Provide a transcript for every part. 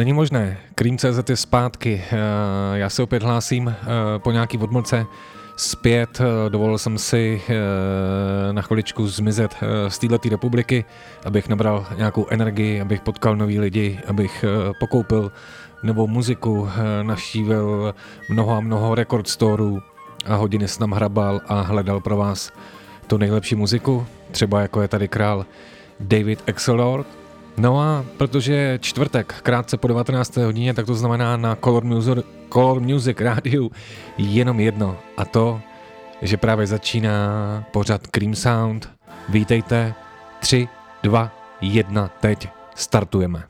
Není možné. Cream.cz je zpátky. Eh, já se opět hlásím eh, po nějaký odmlce zpět. Eh, dovolil jsem si na chviličku zmizet z této republiky, abych nabral nějakou energii, abych potkal nový lidi, abych pokoupil novou muziku, naštívil mnoho a mnoho record storů a hodiny snam hrabal a hledal pro vás tu nejlepší muziku, třeba jako je tady král David Exelord, No a protože je čtvrtek, krátce po 19. hodině, tak to znamená na Color Music, Color Music rádiu jenom jedno a to, že právě začíná pořad Cream Sound. Vítejte, 3, 2, 1, teď startujeme.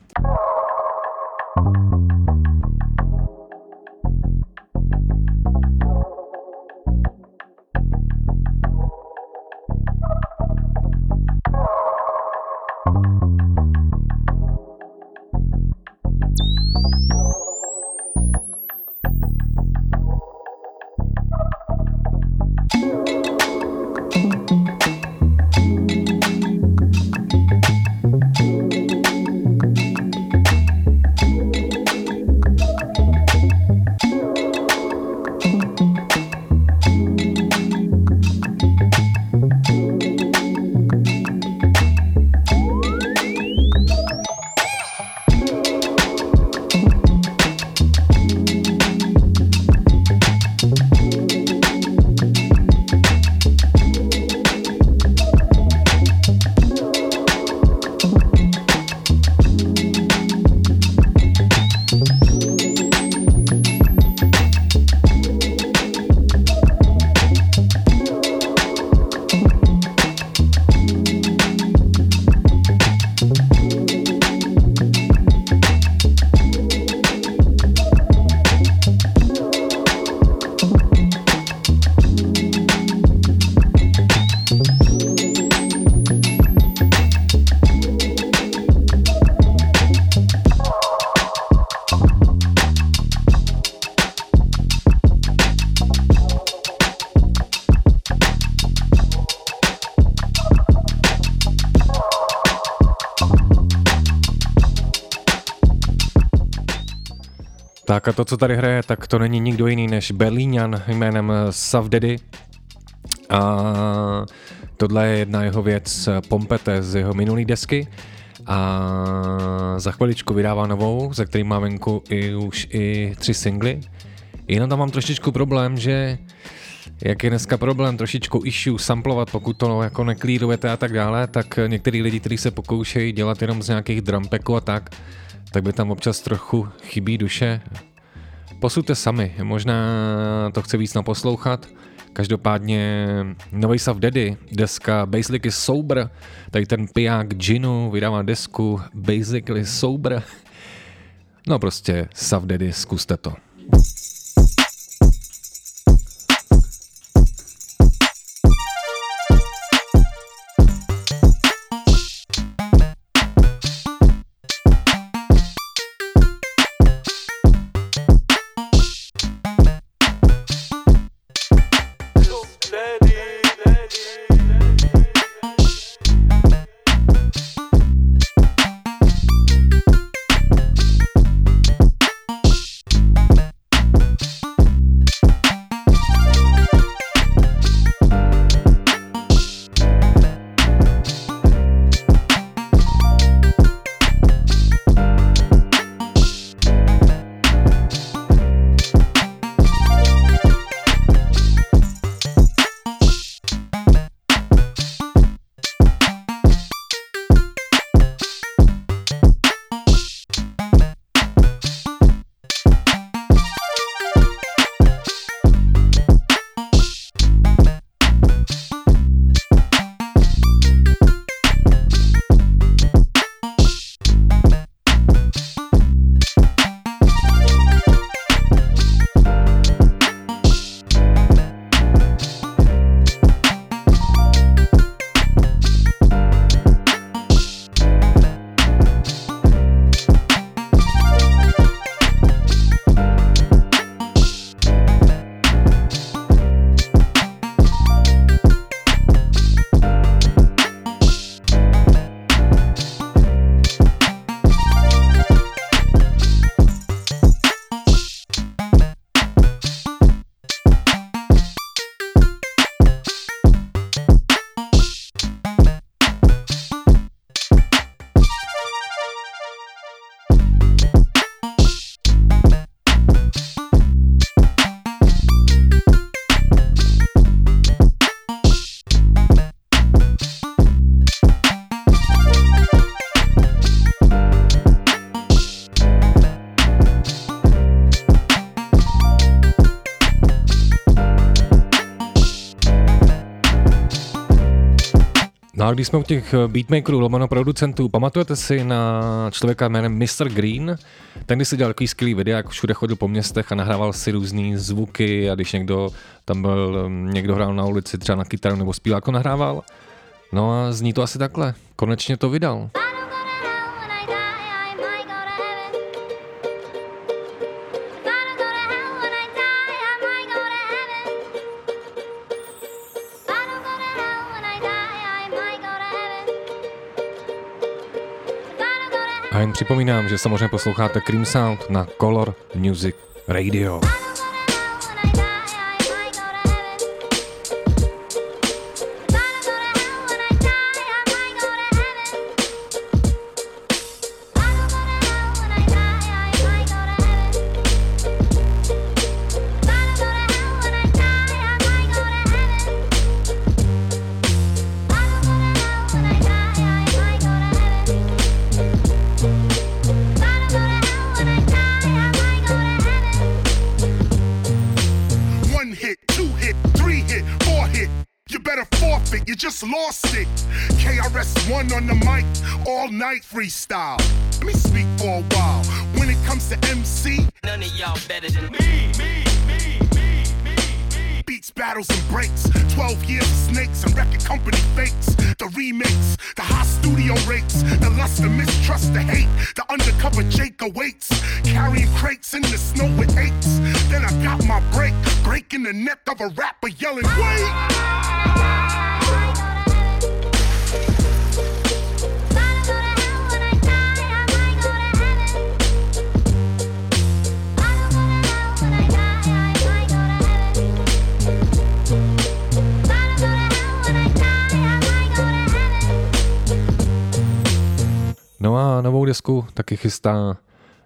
A to, co tady hraje, tak to není nikdo jiný než Berlíňan jménem Sav Daddy. A tohle je jedna jeho věc Pompete z jeho minulý desky. A za chviličku vydává novou, za který má venku i už i tři singly. Jenom tam mám trošičku problém, že jak je dneska problém trošičku issue samplovat, pokud to jako neklírujete a tak dále, tak některý lidi, kteří se pokoušejí dělat jenom z nějakých drumpeků a tak, tak by tam občas trochu chybí duše. Posuďte sami, možná to chce víc naposlouchat. Každopádně nový Sav Daddy, deska Basically Sober, tady ten piják Ginu vydává desku Basically Sober. No prostě Sav Daddy, zkuste to. Když jsme u těch eh, beatmakerů, lomeno producentů, pamatujete si na člověka jménem Mr. Green? Ten, když si dělal takový skvělý video, jak všude chodil po městech a nahrával si různé zvuky a když někdo tam byl, mm, někdo hrál na ulici třeba na kytaru nebo zpíváko nahrával. No a zní to asi takhle. Konečně to vydal. A jen připomínám, že samozřejmě posloucháte Cream Sound na Color Music Radio. Freestyle. Taky chystá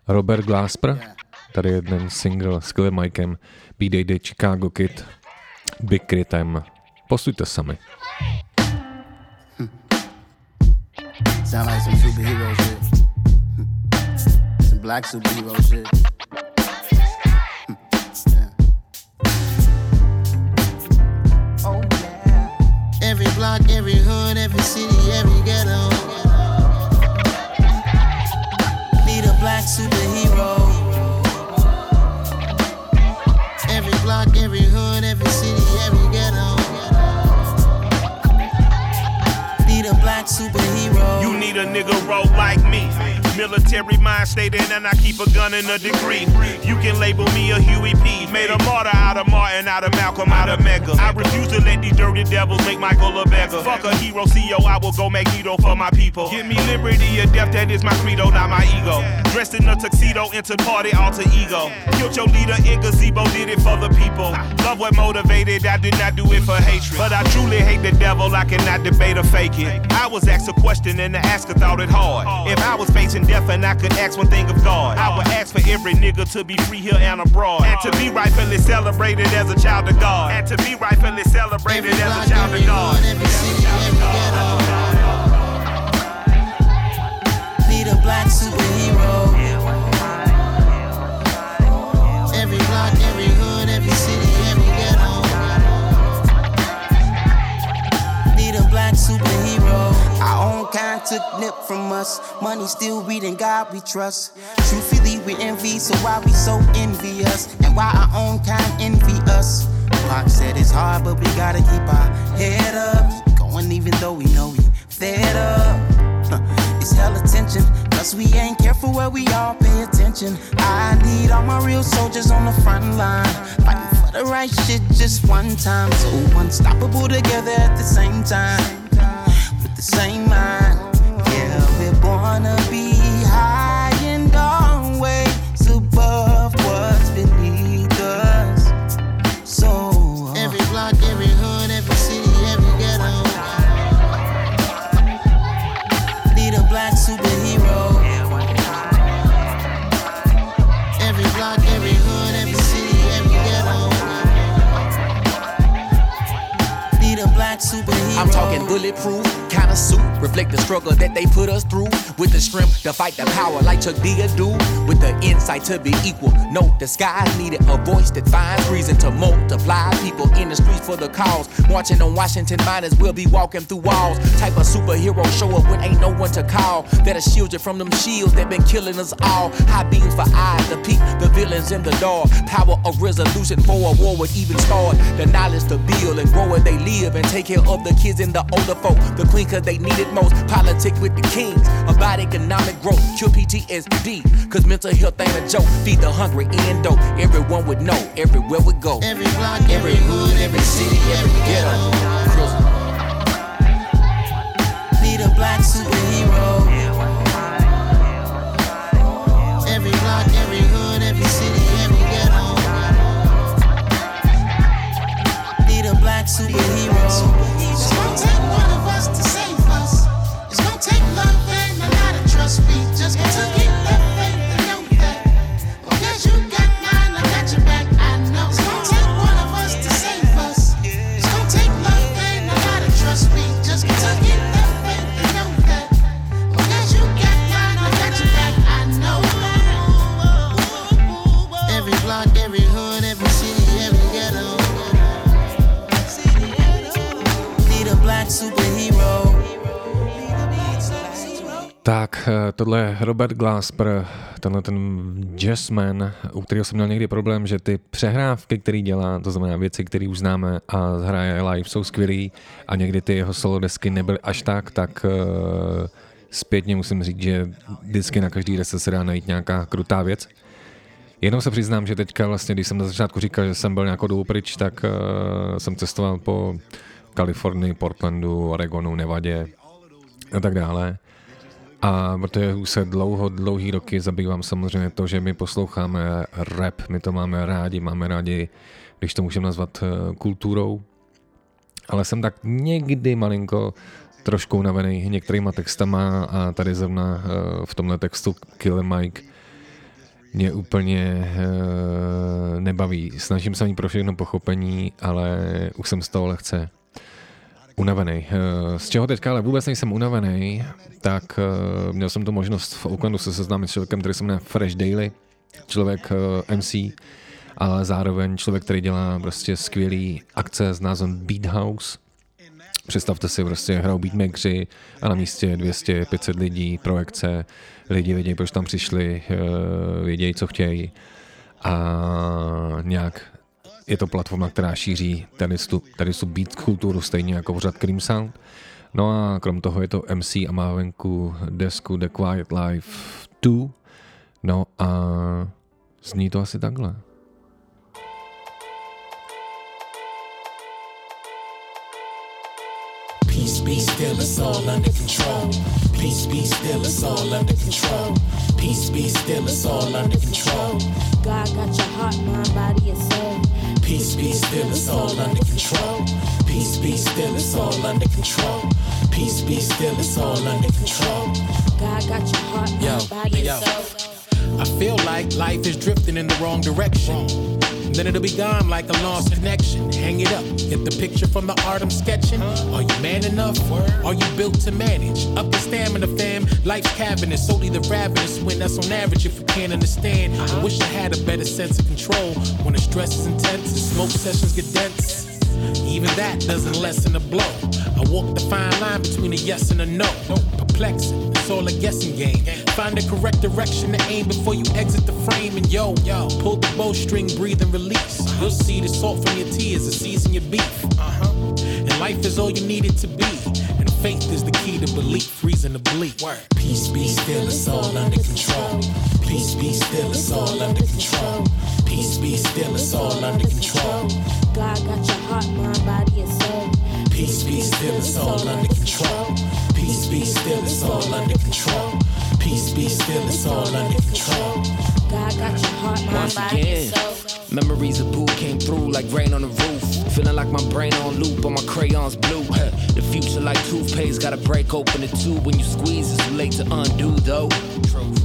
Robert Glasper. Tady jeden single s Killer Mikem, B-Day Chicago Kid, Big Critem. Postujte sami. Sound like some superhero shit. Some black superhero shit. Oh, every block, every hood, every city, every ghetto. Black superhero. Every block, every hood, every city, every ghetto. Need a black superhero. You need a nigga roll like me. Military mind state and I keep a gun and a degree. You can label me a Huey P. Made a martyr out of Martin, out of Malcolm, out of Medgar. I refuse to let these dirty devils make Michael a beggar. Fuck a hero, CEO, I will go Magneto for my people. Give me liberty or death, that is my credo, not my ego. Dressed in a tuxedo, into party, alter ego. Killed your leader in gazebo, did it for the people. Love what motivated, I did not do it for hatred. But I truly hate the devil, I cannot debate or fake it. I was asked a question and the asker thought it hard. If I was facing death and I could ask one thing of God. I would ask for every nigga to be free here and abroad. And to be rightfully celebrated as a child of God. And to be rightfully celebrated every as a child of God. Every city, every ghetto. Need a black superhero. Own kind took nip from us. Money still reading God we trust. Truthfully, we envy, so why we so envious? And why our own kind envy us? Pac said it's hard, but we gotta keep our head up. Keep going even though we know we fed up. It's hell attention, cause we ain't careful where we all pay attention. I need all my real soldiers on the front line. Fighting for the right shit just one time. So unstoppable together at the same time the same mind. Yeah, we're born to be us through. With the strength to fight the power like Chuck D do. With the insight to be equal. No disguise needed. A voice that finds reason to multiply. People in the streets for the cause. Marching on Washington miners, we'll be walking through walls. Type of superhero show up when ain't no one to call. That'll shield you from them shields that been killing us all. High beams for eyes to peek the villains in the dark. Power of resolution for a war would even start. The knowledge to build and grow where they live and take care of the kids and the older folk. The queen cause they need it most. Politic with the kings. Economic growth. Cure PTSD. Cause mental health ain't a joke. Feed the hungry and dope. Everyone would know everywhere we go. Every block, every hood, every city, every ghetto. Need a black superhero. Every block, every hood, every city, every ghetto. Need a black superhero. Tak, eh, tohle je Robert Glasper, tenhle ten jazzman, u kterého jsem měl někdy problém, že ty přehrávky, který dělá, to znamená věci, které už známe a hraje live, jsou skvělý a někdy ty jeho solo desky nebyly až tak, tak uh, zpětně musím říct, že vždycky na každý desce se dá najít nějaká krutá věc. Jenom se přiznám, že teďka vlastně, když jsem na začátku říkal, že jsem byl nějakou dobu pryč, tak uh, jsem cestoval po Kalifornii, Portlandu, Oregonu, Nevadě a tak dále. A protože už se dlouho, dlouhý roky zabývám samozřejmě to, že my posloucháme rap, my to máme rádi, máme rádi, když to můžeme nazvat eh, kulturou, ale jsem tak někdy malinko trošku unavený některýma textama a tady zrovna eh, v tomhle textu Killer Mike mě úplně uh, nebaví. Snažím se mít pro všechno pochopení, ale už jsem z toho lehce unavený. Uh, z čeho teďka ale vůbec nejsem unavený, tak uh, měl jsem tu možnost v Oaklandu se seznámit s člověkem, který se jmenuje Fresh Daily, člověk uh, MC, ale zároveň člověk, který dělá prostě skvělý akce s názvem Beat House. Představte si, prostě hrajou beatmakeri a na místě 200, 500 lidí, projekce, lidi vědějí, proč tam přišli, eh, vědějí, co chtějí a nějak je to platforma, která šíří tady tu, tady tu beat kulturu stejně jako pořád Cream Sound. No a krom toho je to MC a má venku desku The Quiet Life 2. No a zní to asi takhle. Peace be still, it's all under control. Peace be still, it's all under control. Peace be still, it's all under control. God got your heart, mind, body, and soul. Peace be still, it's all under control. Peace be still, it's all under control. Peace be still, it's all under control. God got your heart, Yo, body, yo. I feel like life is drifting in the wrong direction. Then it'll be gone like a lost connection. Hang it up, get the picture from the art I'm sketching. Are you man enough? Are you built to manage? Up the stamina, fam. Life's cabinet, solely the ravenous win. That's on average if you can't understand. I wish I had a better sense of control. When the stress is intense and smoke sessions get dense. Even that doesn't lessen the blow. I walk the fine line between a yes and a no. Perplexing, it's all a guessing game. Find the correct direction to aim before you exit the frame. And yo, yo, pull the bowstring, breathe and release. You'll see the salt from your tears, the season your beef. Uh huh. And life is all you need it to be. And faith is the key to belief, reason to believe. Word. Peace be still, it's all under control. Peace be still, it's all under control. Peace be still, it's all under control. God got your heart, mind, body, and soul. Peace be still, it's all under control. Peace be still, it's all under control. Peace be still, it's all under control. God got your heart, mind, Once body, again, and soul. Memories of boo came through like rain on the roof. Feeling like my brain on loop, but my crayons blue. The future like toothpaste, gotta break open the tube. When you squeeze, it's too late to undo though.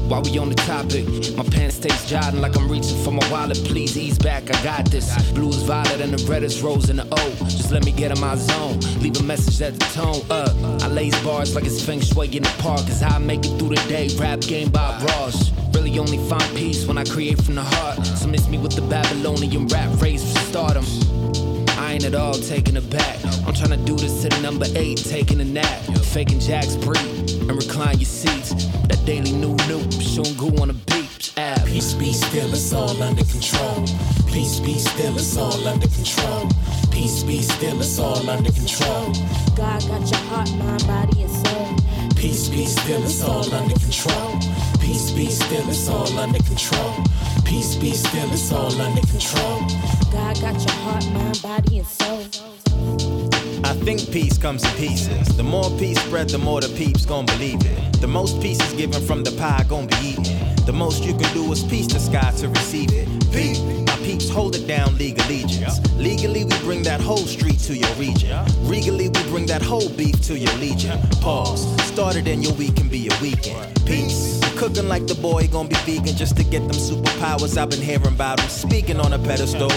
While we on the topic, my pen stays jotting like I'm reaching for my wallet. Please ease back, I got this. Blue is violet and the red is rose in the O. Just let me get in my zone. Leave a message at the tone. Uh, I lace bars like it's feng shui in the park. How I make it through the day. Rap game by Ross. Really only find peace when I create from the heart. So miss me with the Babylonian rap race for stardom. I ain't ain't at all taking it back. I'm trying to do this to the number eight, taking a nap. Faking Jack's breed and recline your seats. That daily new new, Shungu on the beach. App. Peace be still, it's all under control. Peace be still, it's all under control. Peace be still, it's all under control. God got your heart, mind, body, and soul. Peace be still, it's all under control. Peace be still, it's all under control. Peace be still, it's all under control. God got your heart, mind, body, and soul. I think peace comes in pieces. The more peace spread, the more the peeps gon' believe it. The most peace is given from the pie gon' be eaten. The most you can do is peace the sky to receive it. Peep, my peeps hold it down, league allegiance. Legally, we bring that whole street to your region. Regally, we bring that whole beef to your legion. Pause. Started and your week can be a weekend. Peace. Cooking like the boy gon' be vegan just to get them superpowers I've been hearing about. Him speaking on a pedestal.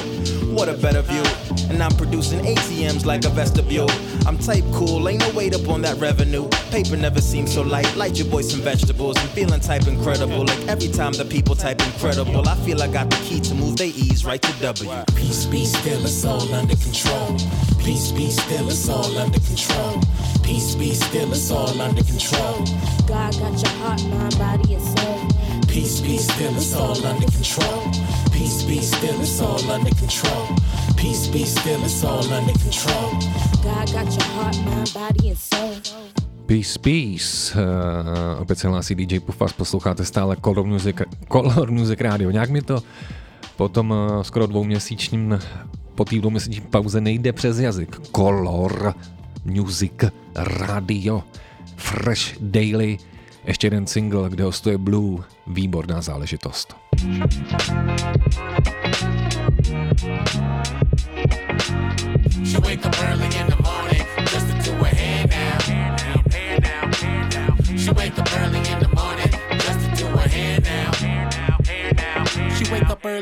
What a better view. And I'm producing ATMs like a vestibule. I'm type cool, ain't no weight up on that revenue. Paper never seems so light. Light your boy some vegetables. I'm feeling type incredible. Like every time the people type incredible, I feel I got the key to move they ease right to W. Peace be still, it's all under control. Peace be still, it's all under control. Peace be still, it's all under control. God got your heart, mind, body, and soul. Peace be still, it's all under control. Peace be still, it's all under control. Peace be still, it's all under control. God got your heart, mind, body, and soul. Peace, peace. Uh, opět se hlásí DJ Pufas, posloucháte stále Color Music, Color Music Radio. Nějak mi to po tom uh, skoro dvouměsíčním, po té dvouměsíční pauze nejde přes jazyk. Color Music Radio. Fresh Daily. Ještě jeden single, kde hostuje Blue. Výborná záležitost. She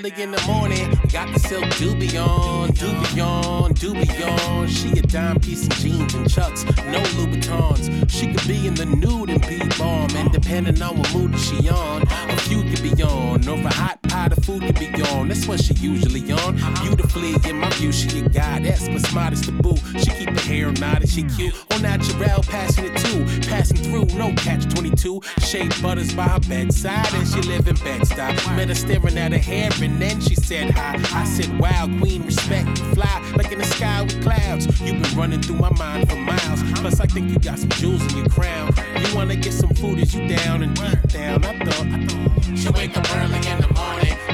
early in the morning, got the silk doobie on, doobie on, doobie on. She a dime piece in jeans and chucks, no Louboutins. She could be in the nude and be bomb, and depending on what mood she on, a few could be on, a hot pot of food could be on. That's what she usually on. Beautifully, in my view, she a goddess, but smart as the boo. She keep her hair knotted, she cute, oh, on natural, passionate too, passing through, no catch 22. Shea butters by her bedside, and she live in Bed-Stuy. Met her staring at her hair, and then she said hi. I said, Wow, queen, respect, you fly like in the sky with clouds. You've been running through my mind for miles. Plus, I think you got some jewels in your crown. You wanna get some food as you down and deep down. I thought, I thought she wake up early in the morning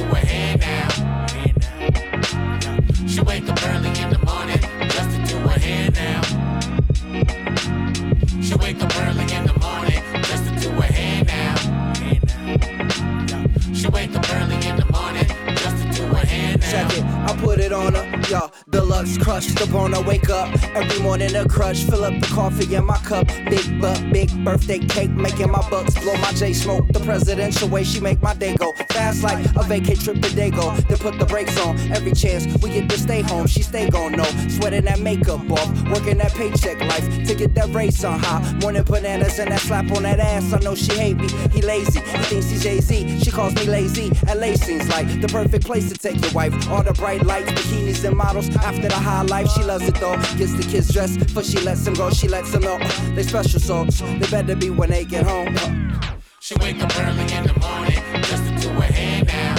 to her hair now. She wake up early in the morning just to do her hair now. She wake up early in the morning just to do her hair now. She wake up early in the morning just to do her hair now. Check it, I put it on her, y'all. Deluxe crushed up on her, wake up every morning a crush. Fill up the coffee in my cup, big butt, big birthday cake, making my bucks blow my J smoke. The presidential way she make my day go fast like a vacay trip to Dago. Then put the brakes on every chance we get to stay home. She stay gone, no sweating that makeup off, working that paycheck life to get that race on high. Morning bananas and that slap on that ass. I know she hate me, he lazy, he thinks he's Jay Z. She calls me lazy. LA seems like the perfect place to take your wife. All the bright lights, bikinis and models. After the high life, she loves it though. Gets the kids dressed, but she lets them go. She lets them know uh, they special souls. They better be when they get home. Uh. She wake up early in the morning just to do her hair now.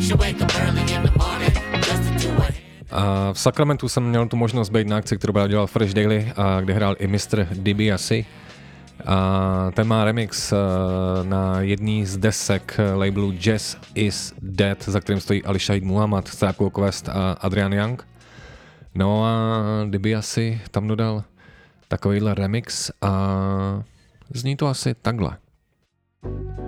She wake up early in the morning just to do her hair. A v Sacramentu jsem měl tu možnost být na akci, kterou byla dělal Fresh Daily, a kde hrál i Mr. DiBiase. A ten má remix eh, na jedný z desek labelu Jazz is Dead, za kterým stojí Ali Shahid Muhammad, Starcool Quest a Adrian Young. No a DiBiase tam dodal takovýhle remix a zní to asi takhle. No a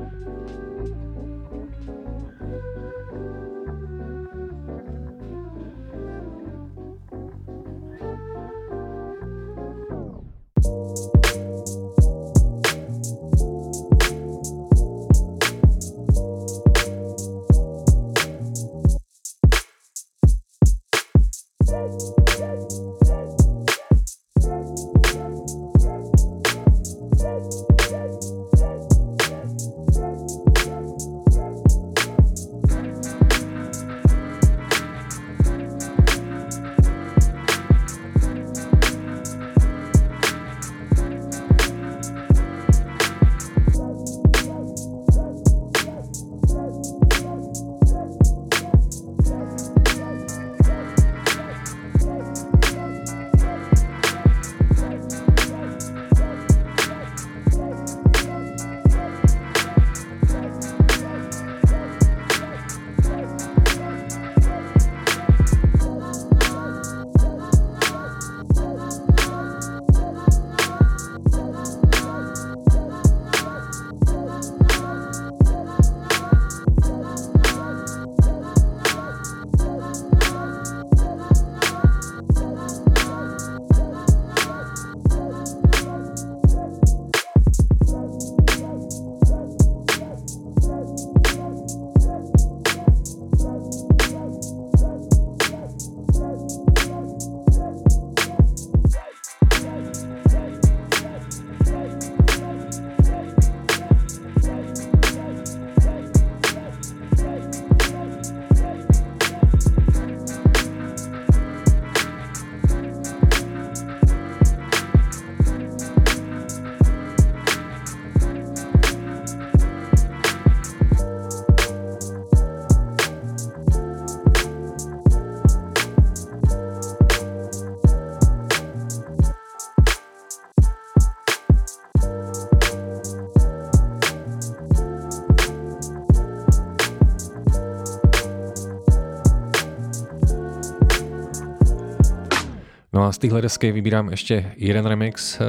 z téhle desky vybírám ještě jeden remix, eh,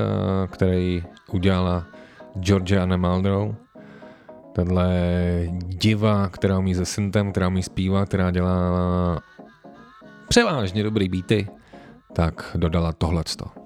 který udělala Georgia Anna Maldrow. Tenhle diva, která umí se syntem, která umí zpívat, která dělá převážně dobrý beaty, tak dodala tohleto.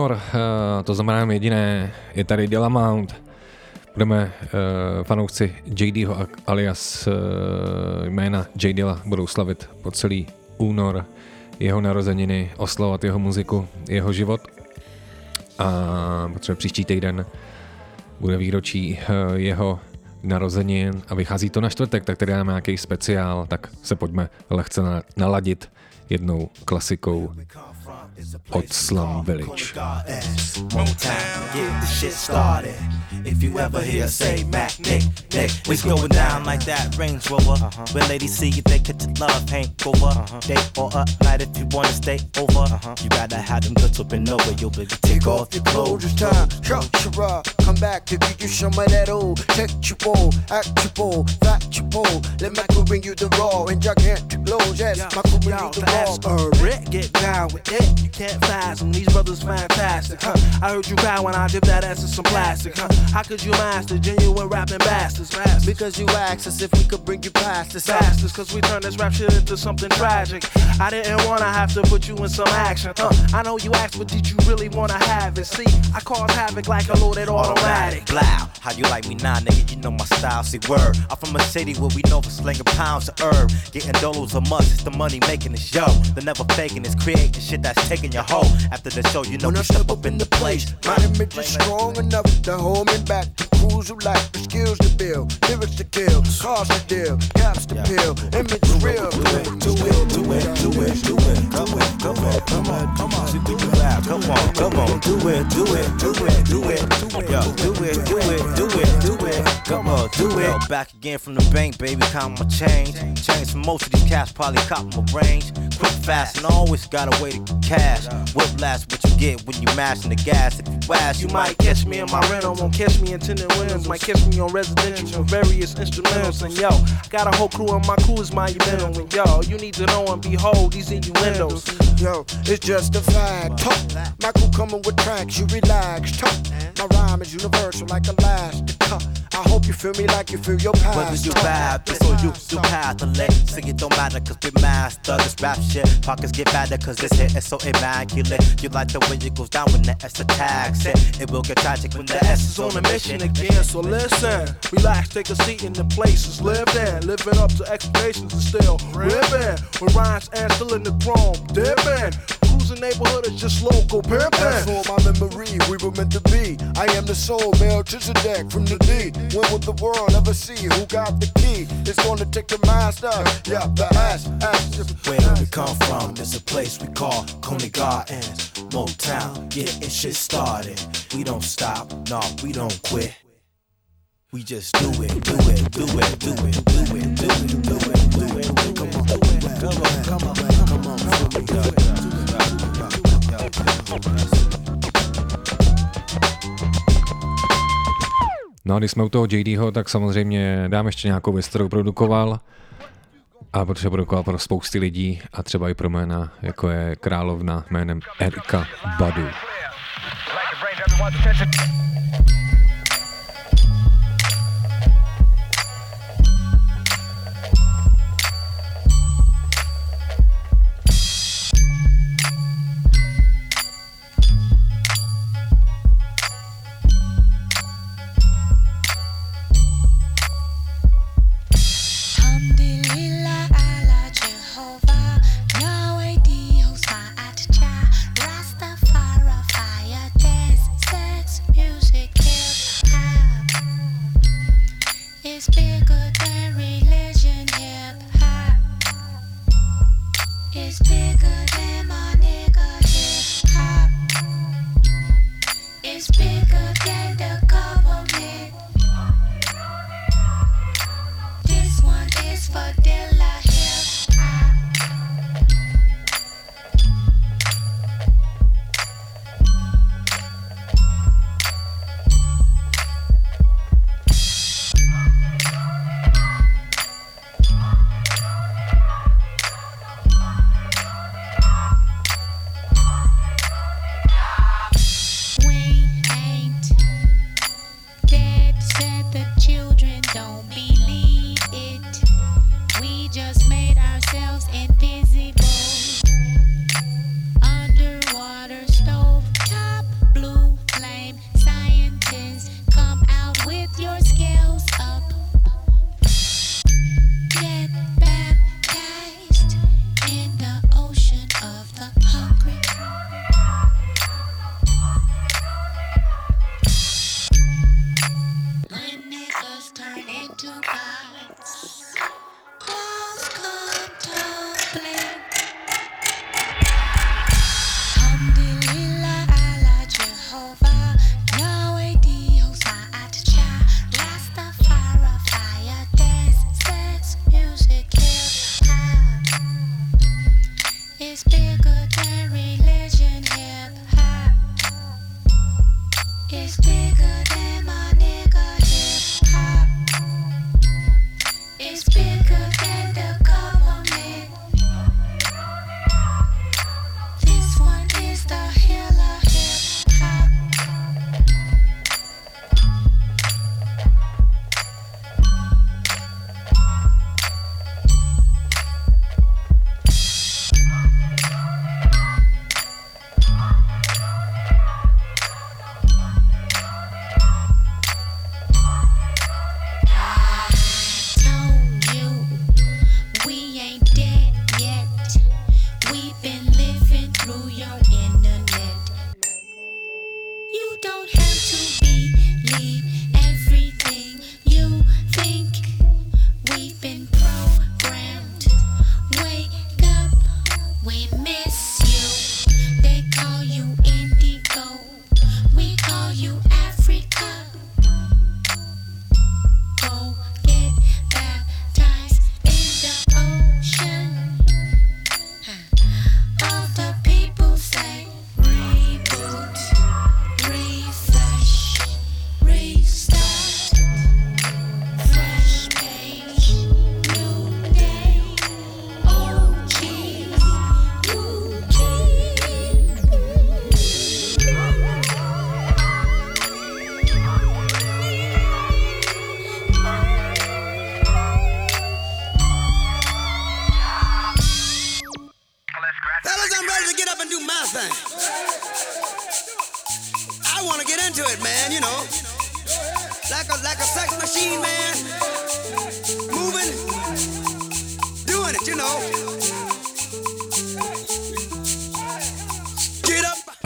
Únor, eh, to znamená jediné, je tady Delamount. Budeme uh, fanoušci JDho alias uh, jména J Dilla budou slavit po celý únor jeho narozeniny, oslavovat jeho muziku, jeho život. A protože příští týden bude výročí jeho narozenin a vychází to na čtvrtek, tak tady máme nějaký speciál, tak se pojďme lehce na- naladit jednou klasikou od Slum Village. Motown, get the shit started. If you ever hear say Mac, Nick, Nick, it's going down like that Range Rover. Uh-huh. When ladies see you, they catch a love hangover. Day or a night if you wanna stay over. Uh-huh. You gotta have them up and over. Yo, baby, take off your clothes. It's time, your rock. Come back to give you some of that old textual, your factual. Let Michael bring you the raw and gigantic blows. Yes, Michael bring you the raw. A Rick, get down with it. Can't fathom these brothers fantastic, huh? I heard you cry when I dipped that ass in some plastic, huh? How could you master genuine rapping bastards? bastards? Because you asked us if we could bring you past this. Bastards, cause we turned this rap shit into something tragic. I didn't wanna have to put you in some action, huh? I know you asked, but did you really wanna have it? See, I cause havoc like a loaded automatic. Blow, how you like me now, nigga? You know my style. See, word. I'm from a city where we know for slinging pounds of herb. Getting dollars a month, it's the money making this yo. The never faking is creating shit that's taking your hoe. After the show, you know when we step up in the place. My image is strong enough to hold me back. Crews who lack the skills to build, lyrics to kill, cars to deal, gaps to fill. Image real. Do it, do it, do it, do it, do it. Come on, come on, come on, come on. We can laugh. Come on, come on. Do it, do it, do it, do it. Yo, do it, do it, do it, do it. Come on, do it. Back again from the bank, baby. Count my change. Change for most of these cats, probably cop my range. Quick, fast, and always got a way to get cash. Whiplash, what you get when you mashing the gas. If you ask, You might catch me in my rental, won't catch me in tenant winds. Might catch me on residential with various instrumentals. And yo, I got a whole crew, and my crew is monumental. And yo, you need to know and behold these innuendos. Yo, it's just a fact. Talk. My Michael coming with tracks, you relax. Talk. My rhyme is universal like a Huh. I hope you feel me like you feel your past. Whether you rap, this or you do Catholic. Sing it don't matter cause we master this rap shit. Pockets get fatter cause this hit is so immaculate. You like the way it goes down when the S attacks it. It will get tragic when the S is on a mission again. So listen, relax, take a seat in the places lived in. Living up to expectations and still ripping. With rhymes and still in the chrome, dipping. Cruising neighborhood is just local pimping. That's all my memory, we were meant to be. I am the soul, Melchizedek from the D. When will the world ever see who got the key? It's gonna take the master, yeah, the ass, ass. Where we come from? There's a place we call Conant Gardens, Motown, getting shit started. We don't stop, nah, we don't quit. We just do it, do it, do it, do it, do it, do it, do it, do it. Come on, come on, come on, come on, come on. No a když jsme u toho JDho, tak samozřejmě dám ještě nějakou věc, kterou produkoval. A protože produkoval pro spousty lidí a třeba i pro jména, jako je královna jménem Erika Badu. Alhamdulillah,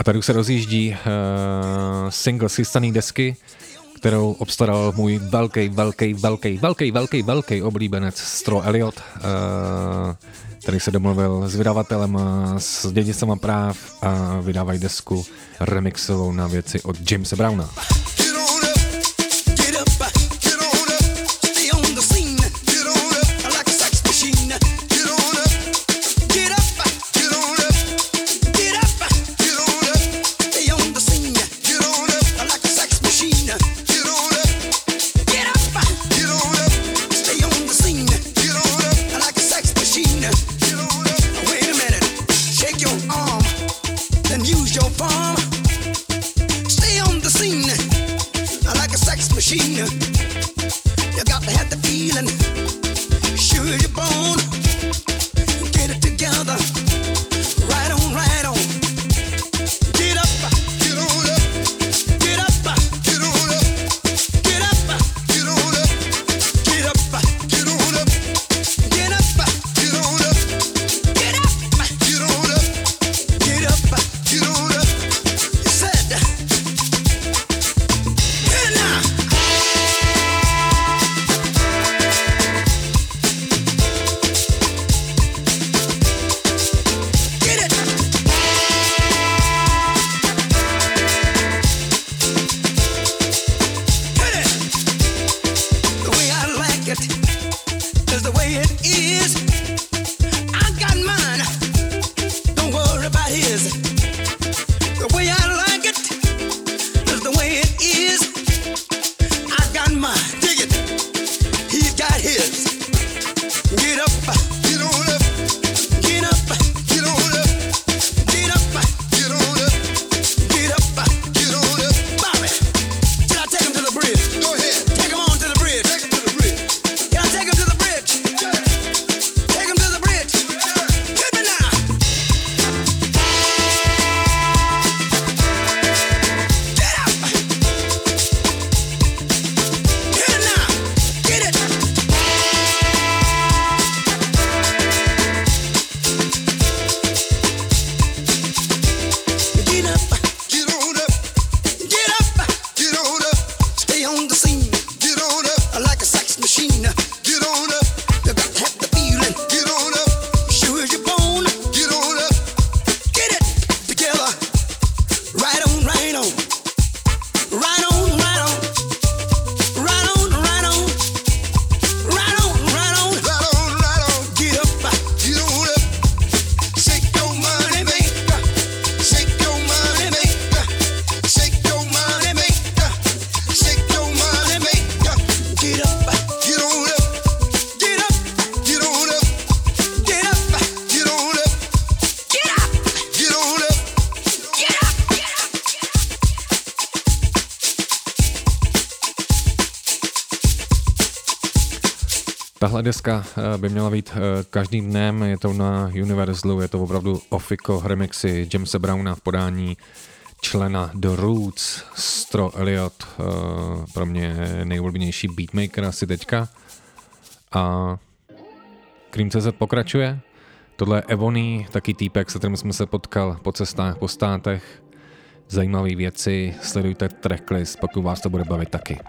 tady už se rozjíždí uh, single z chystaný desky, kterou obstaral můj velký, velký, velký, velký, velký, velký oblíbenec Stro Elliot, uh, eh, který se domluvil s vydavatelem a s dědicama práv a vydávají desku remixovou na věci od Jamesa Browna. by měla být eh, každým dnem, je to na Universalu, je to opravdu ofiko remixy Jamesa Browna v podání člena The Roots, Stro Elliot, eh, pro mě nejvolbnější beatmaker asi teďka. A Cream.cz pokračuje. Tohle je Evony, taky týpek, se kterým jsme se potkal po cestách, po státech. Zajímavé věci, sledujte tracklist, pokud vás to bude bavit taky.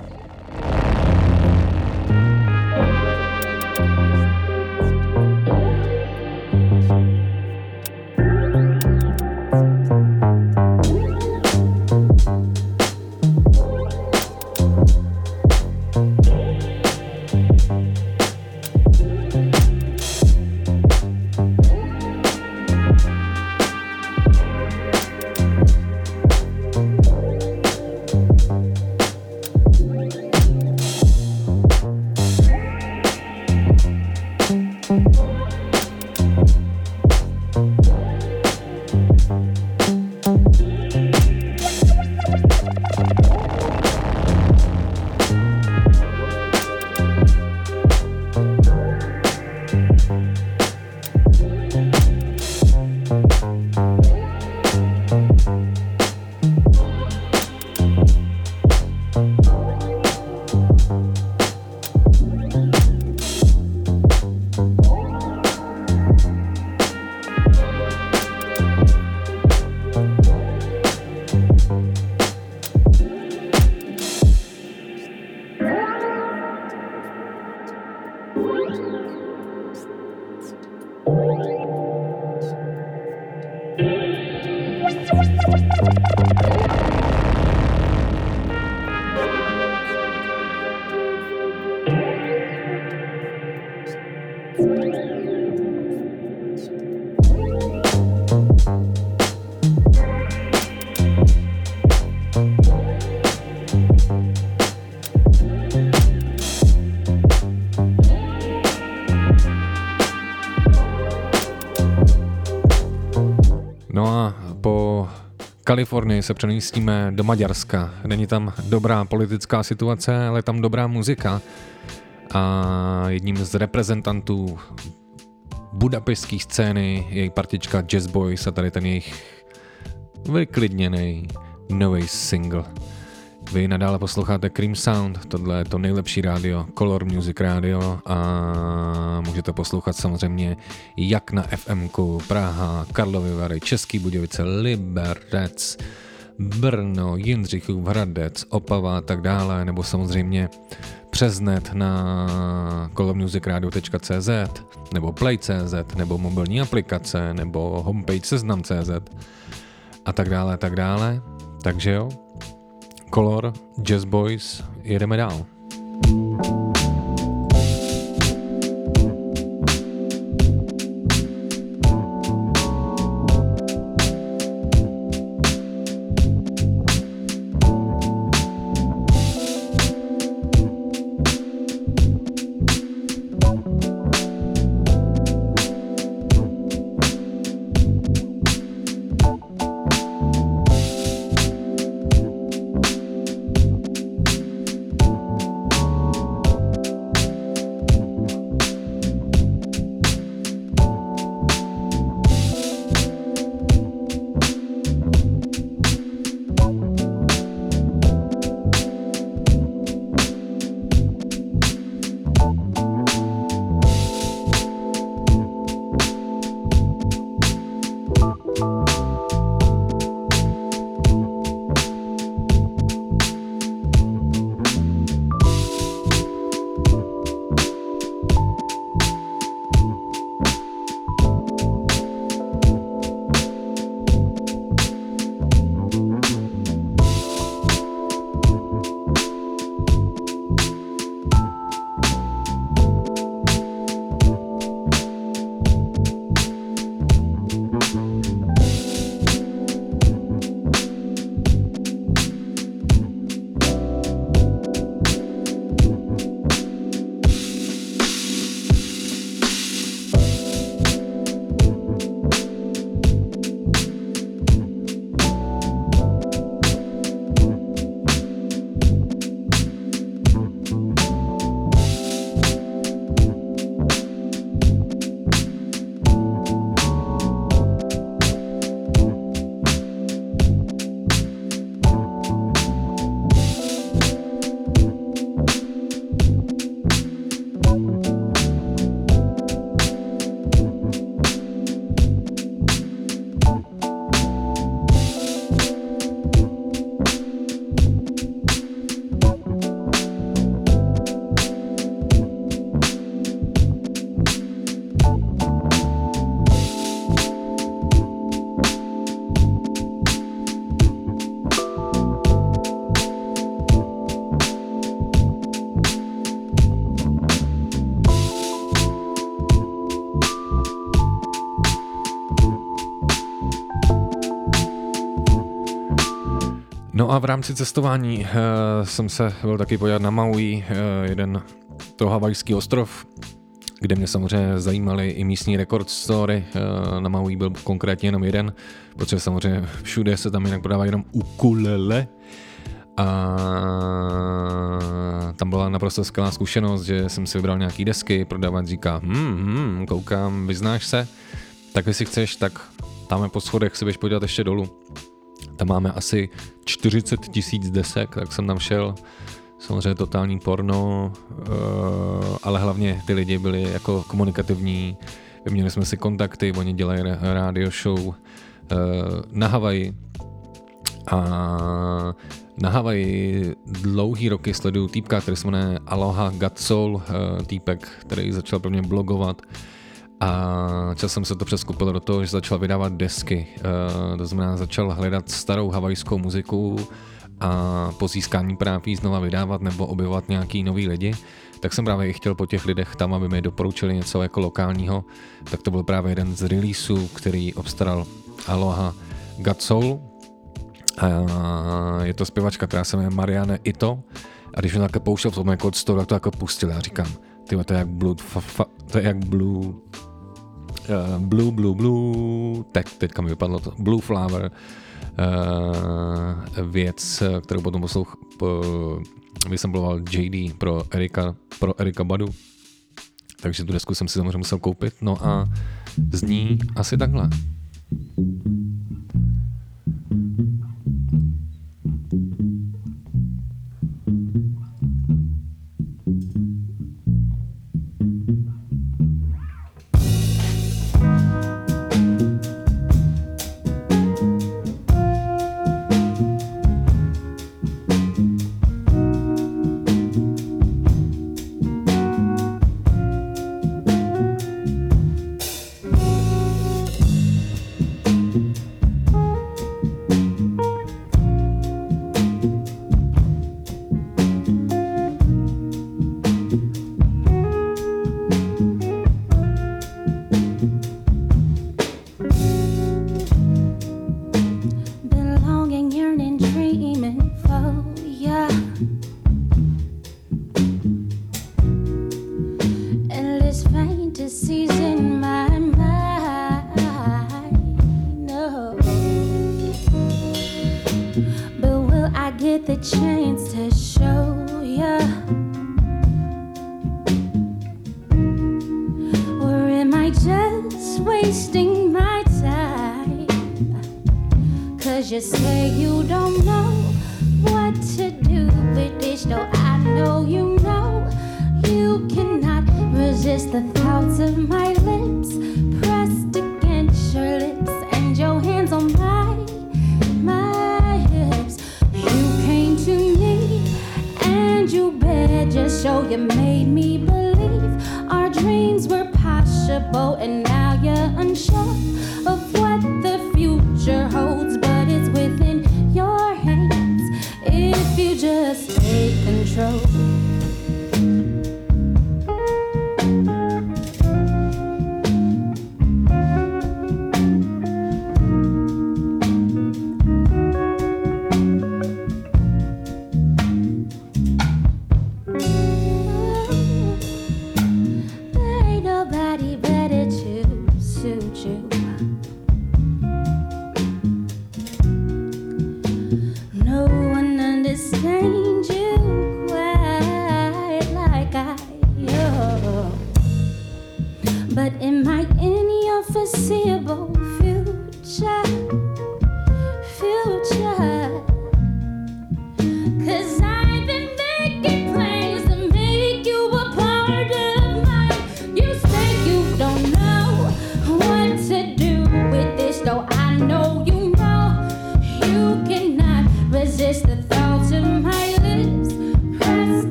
Se přemístíme do Maďarska. Není tam dobrá politická situace, ale tam dobrá muzika. A jedním z reprezentantů budapešské scény je partička Jazz Boys a tady ten jejich vyklidněný nový single. Vy nadále posloucháte Cream Sound, tohle je to nejlepší rádio, Color Music Radio a můžete poslouchat samozřejmě jak na FM Praha, Karlovy Vary, Český Budějovice, Liberec, Brno, Jindřichův Hradec, Opava a tak dále, nebo samozřejmě přes net na colormusicradio.cz nebo play.cz nebo mobilní aplikace nebo homepage seznam.cz a tak dále tak dále. Takže jo, Color, Jazz Boys, jedeme dál. No a v rámci cestování uh, jsem se byl taky podívat na Maui, uh, jeden to havajský ostrov, kde mě samozřejmě zajímaly i místní record story. Uh, na Maui byl konkrétně jenom jeden, protože samozřejmě všude se tam jinak prodává jenom ukulele. A tam byla naprosto skvělá zkušenost, že jsem si vybral nějaký desky, prodavač říká, hm, hm, koukám, vyznáš se, tak jestli chceš, tak tam po schodech si běž podívat ještě dolů. Tam máme asi 40 tisíc desek, tak jsem tam šel. Samozřejmě totální porno, eh, ale hlavně ty lidi byli jako komunikativní, vyměnili jsme si kontakty, oni dělají rádio show eh, na Havaji. A na Havaji dlouhý roky sleduju týpka, který se jmenuje Aloha Gatsoul, eh, týpek, který začal pro mě blogovat a časem se to přeskupilo do toho, že začal vydávat desky. Uh, to znamená, začal hledat starou havajskou muziku a po získání práv znova vydávat nebo objevovat nějaký nový lidi. Tak jsem právě i chtěl po těch lidech tam, aby mi doporučili něco jako lokálního. Tak to byl právě jeden z releaseů, který obstaral Aloha Got Soul. A je to zpěvačka, která se jmenuje Marianne Ito. A když mi takhle pouštěl v tom jako tak to jako pustil. Já říkám, ty to je jak Blue, fa, fa, to je jak Blue, Uh, Blue, Blue, Blue, tak teďka mi vypadlo to, Blue Flower, uh, věc, kterou potom poslouch, uh, vysembloval JD pro Erika, pro Erika Badu, takže tu desku jsem si samozřejmě musel koupit, no a zní asi takhle.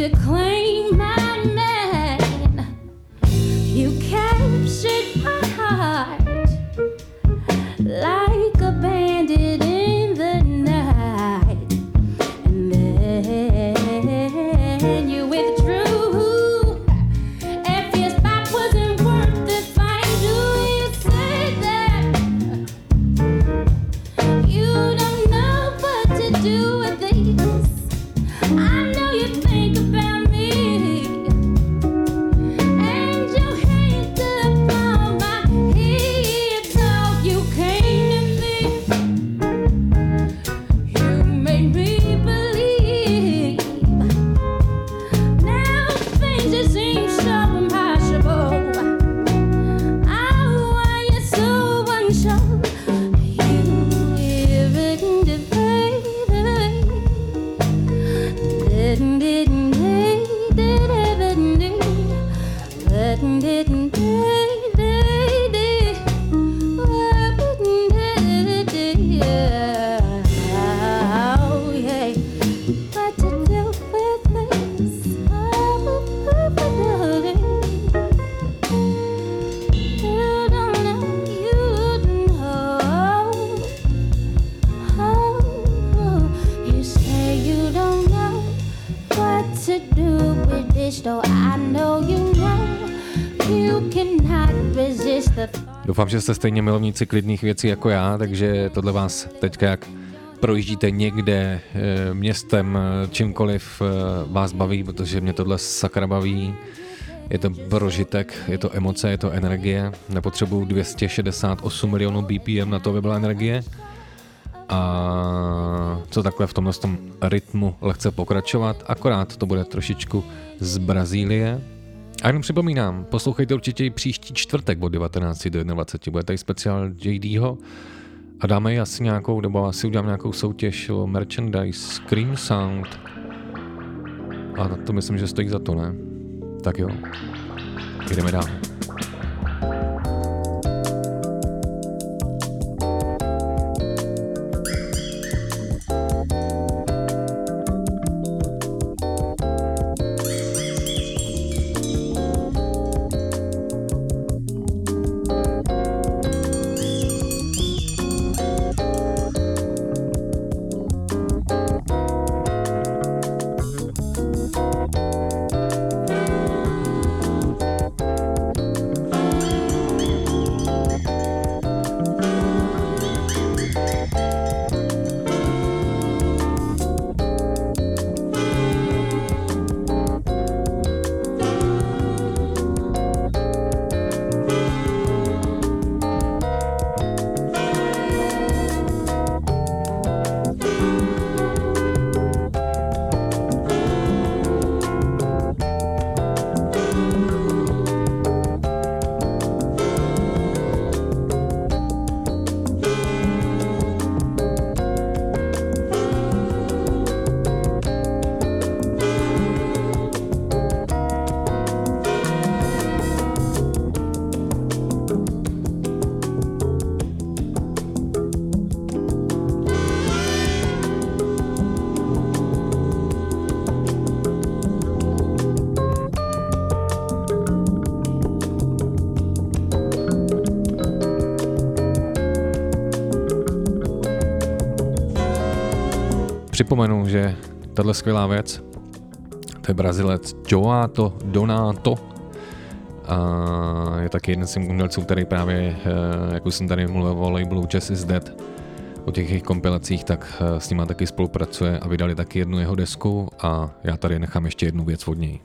declare jste stejně milovníci klidných věcí jako já, takže tohle vás teďka jak projíždíte někde eh, městem, eh, čímkoliv eh, vás baví, protože mě tohle sakra baví. Je to prožitek, je to emoce, je to energie. Nepotřebuju 268 milionů BPM na to, aby byla energie. A co takhle v tomhle tom rytmu lehce pokračovat, akorát to bude trošičku z Brazílie. A jenom připomínám, poslouchejte určitě i příští čtvrtek od 19 do 21. Bude tady speciál JDho a dáme asi nějakou, nebo asi udělám nějakou soutěž o merchandise Scream Sound. A to myslím, že stojí za to, ne? Tak jo. Jdeme dál. Připomenu, že tahle skvělá věc, to je Brazilec Joato Donato, a je taky jeden z těch umělců, který právě, eh, jak už jsem tady mluvil o labelu Jazz is Dead, o těch jejich kompilacích, tak eh, s nima taky spolupracuje a vydali taky jednu jeho desku a já tady nechám ještě jednu věc od něj.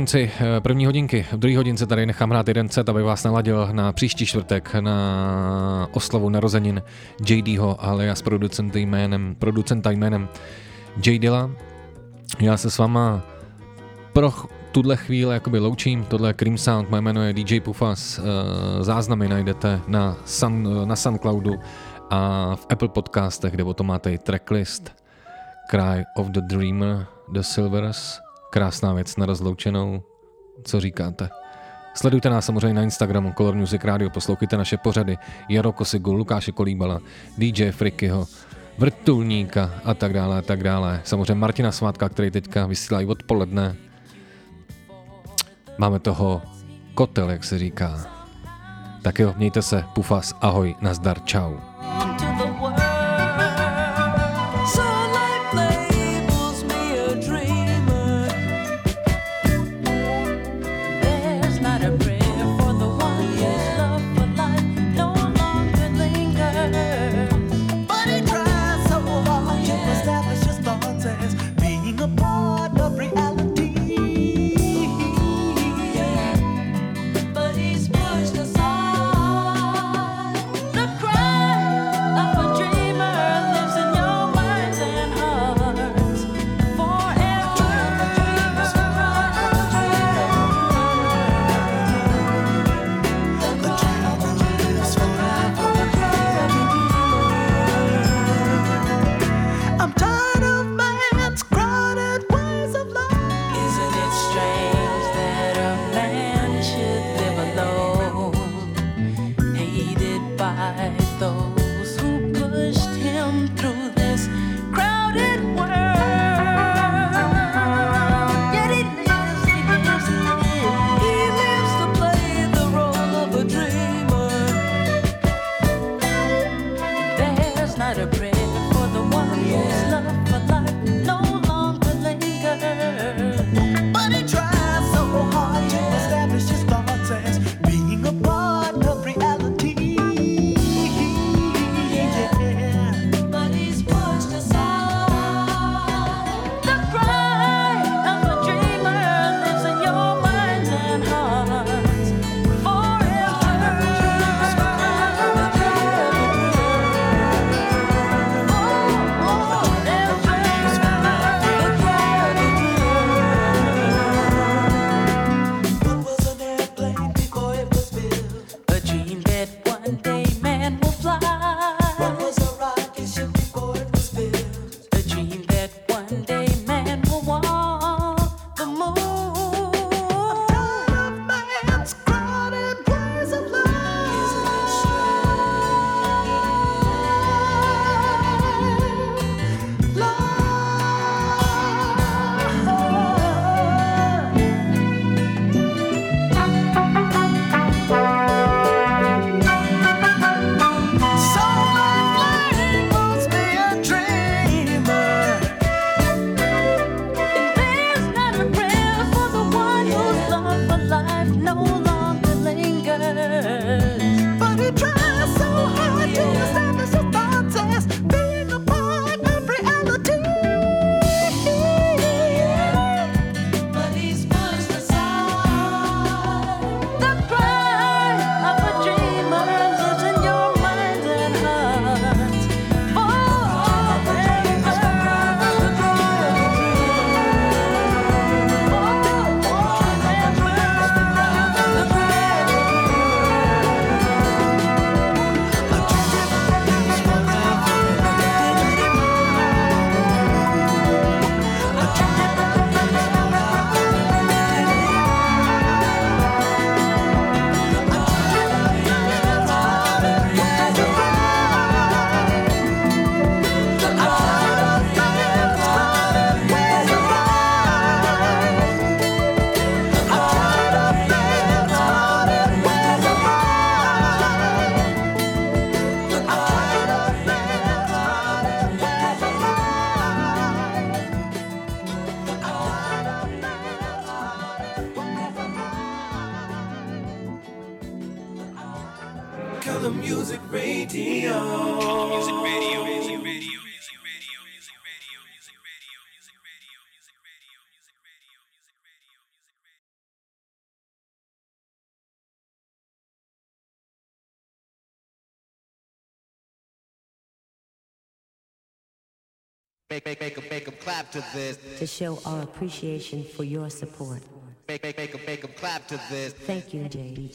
Konci eh, první hodinky. V druhé hodince tady nechám hrát jeden set, aby vás naladil na příští čtvrtek na oslavu narozenin JDho, ale s producentem jménem, producenta jménem J Dilla. Já se s váma pro tuhle chvíli jakoby loučím, tohle je Cream Sound, moje jméno je DJ Pufas, eh, záznamy najdete na, Sun, na Suncloudu a v Apple podcastech, kde o tom máte i tracklist Cry of the Dreamer, The Silvers, krásná věc na rozloučenou, co říkáte? Sledujte nás samozřejmě na Instagramu Color Music Radio, poslouchejte naše pořady Jaro Kosigu, Lukáše Kolíbala, DJ Frikyho, Vrtulníka a tak dále a tak dále. Samozřejmě Martina Svátka, který teďka vysílá i odpoledne. Máme toho kotel, jak se říká. Tak jo, mějte se, pufas, ahoj, nazdar, čau. Make, make, make 'em, make 'em clap to this. to show our appreciation for your support. Make, make, make 'em, make 'em clap to this. Thank you, JD.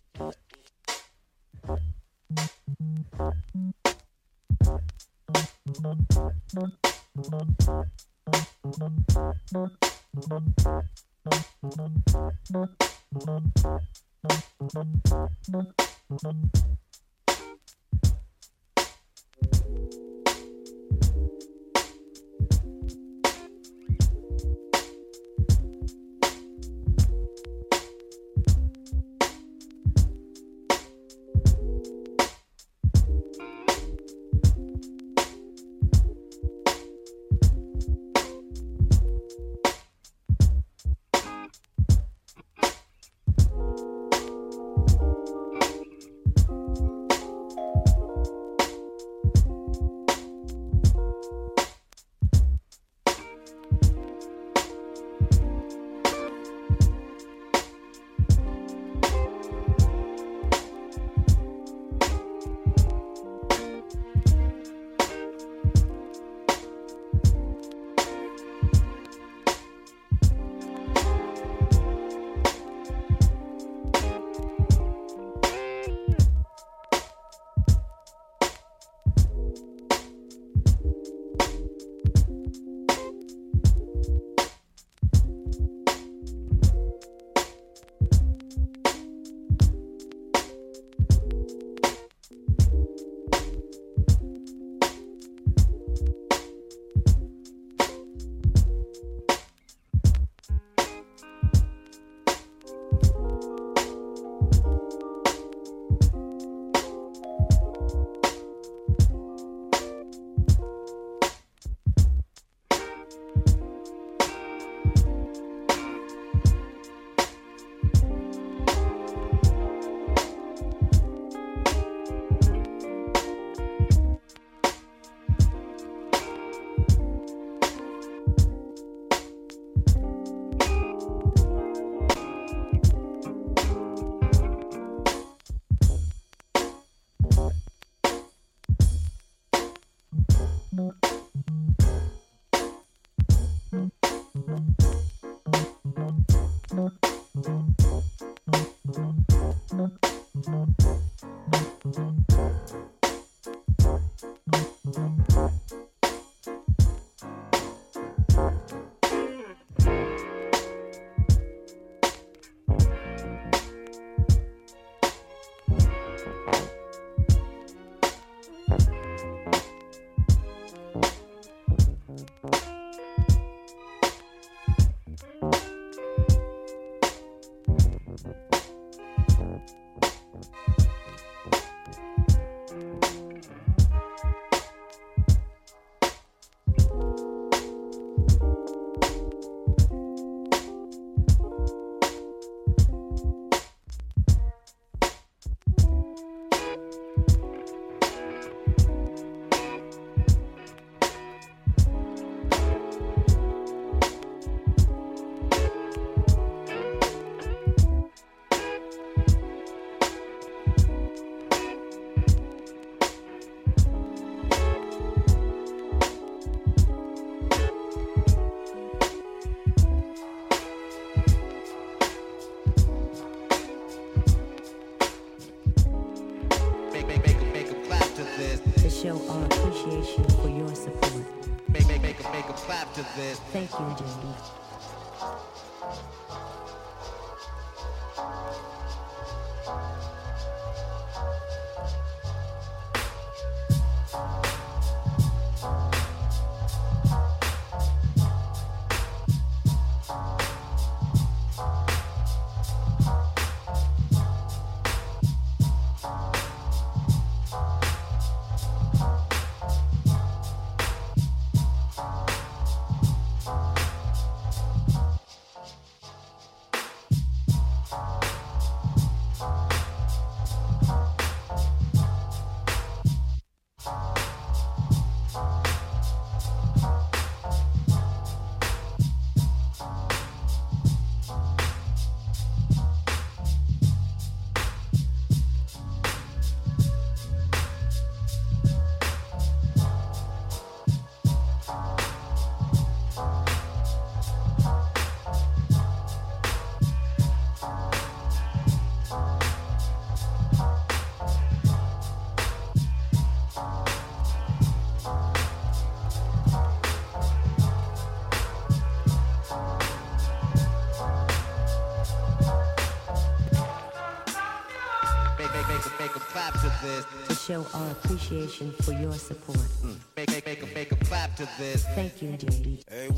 Appreciation for your support. Mm. Make, make, make, a, make a clap to this. Thank you, JD. Hey,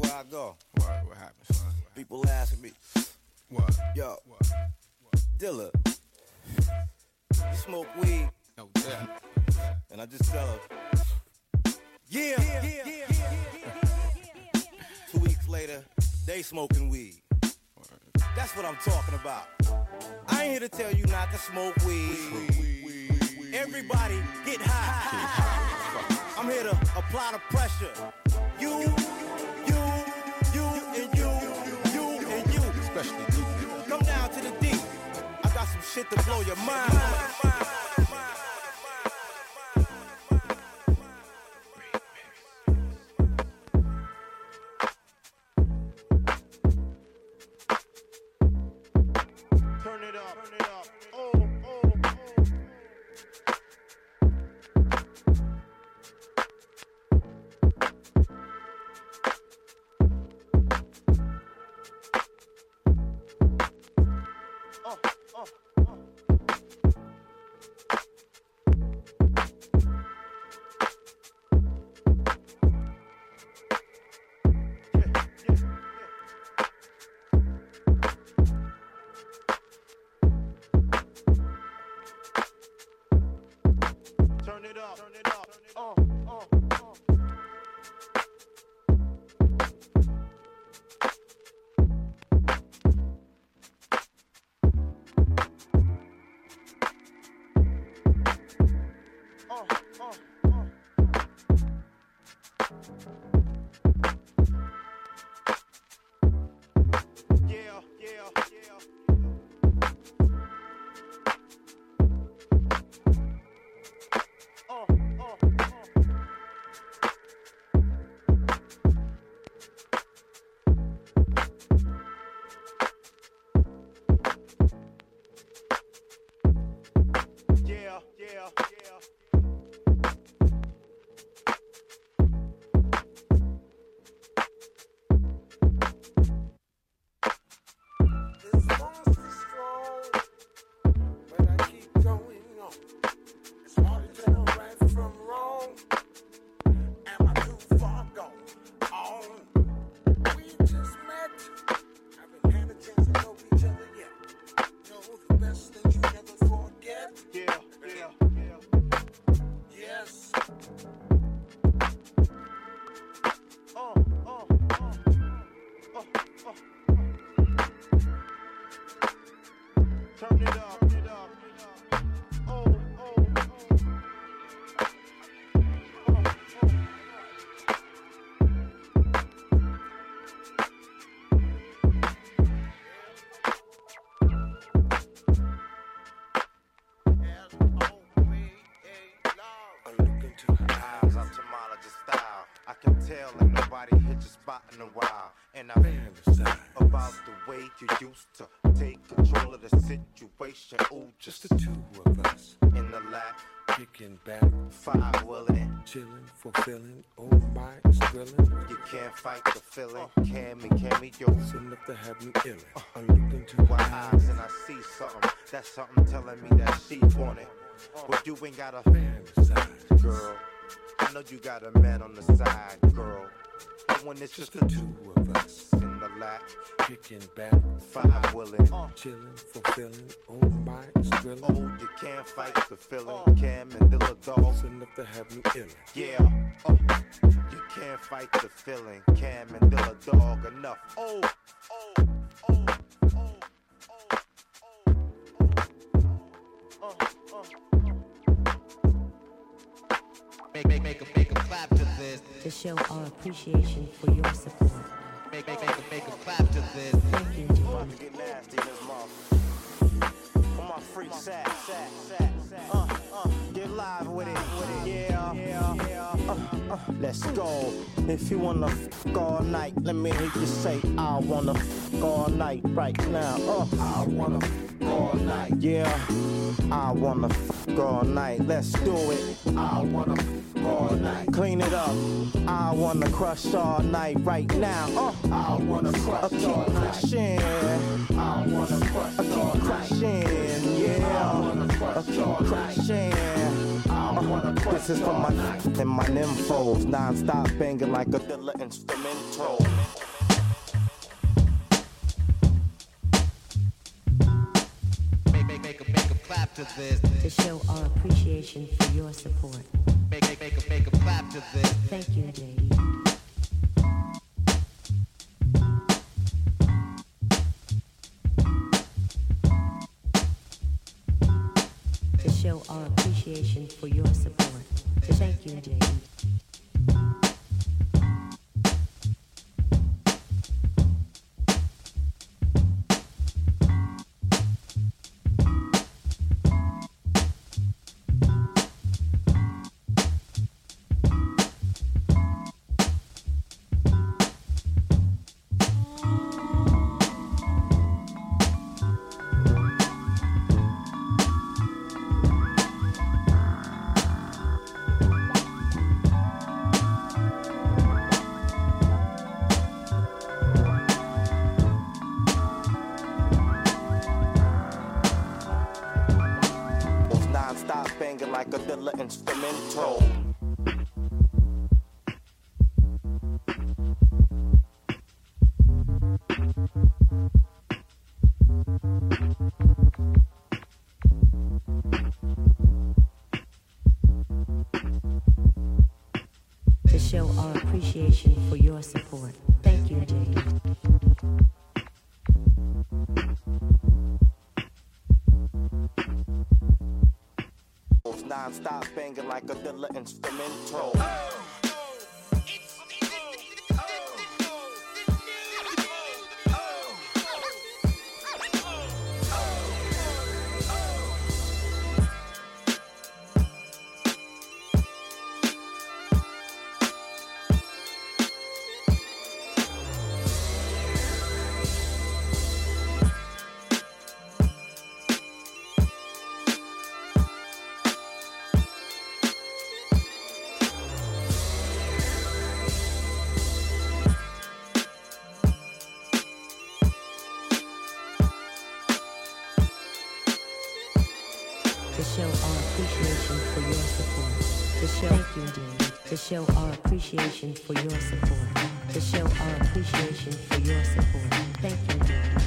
tell ain't nobody hit your spot in a while. And I fantasize about the way you used to take control of the situation. Ooh, just the two of us in the lap. Kicking back, five willing, chilling, fulfilling. Oh my, it's thrilling. You can't fight the feeling. Can me, can me, yo. It's enough to have me illin'. Uh-huh. I look into to my eyes and I see something. That's something telling me that she want it. But you ain't got a fantasize, girl. I know you got a man on the side, girl. But when it's just, the two of us in the lap, kicking back, five willing, chilling, fulfilling. Oh my, thrilling. Oh, you can't fight the feeling. Cam and Dilla dog. Enough to have me illin'. Yeah, oh, you can't fight the feeling. Cam and Dilla dog enough. Oh, oh, oh, oh, oh, Make, make, make, a, make a clap to this. To show our appreciation for your support. Make, make, make, a, make a clap to this. Thank you, About to get nasty in this motherfucker. On my free sack, sack, sack, sack. Uh, uh, get live with it, with it. Yeah, yeah, yeah. Uh, uh, let's go. If you wanna f all night, let me hear you say, I wanna f all night right now. Uh, I wanna f all night. Yeah, I wanna f all night. Let's do it. I wanna f all night. Clean it up. I wanna crush all night right now. Uh, I wanna crush all night. Crushing. I wanna crush I keep crushing. Yeah. I wanna crush all night. crushing. Uh, this is for my and my nymphos, non-stop banging like a Dilla instrumental. To show our appreciation for your support. Thank you, JD. To show our appreciation for your support. Thank you, JD. Non-stop banging like a Dilla instrumental. Appreciation for your support. To show our appreciation for your support. Thank you,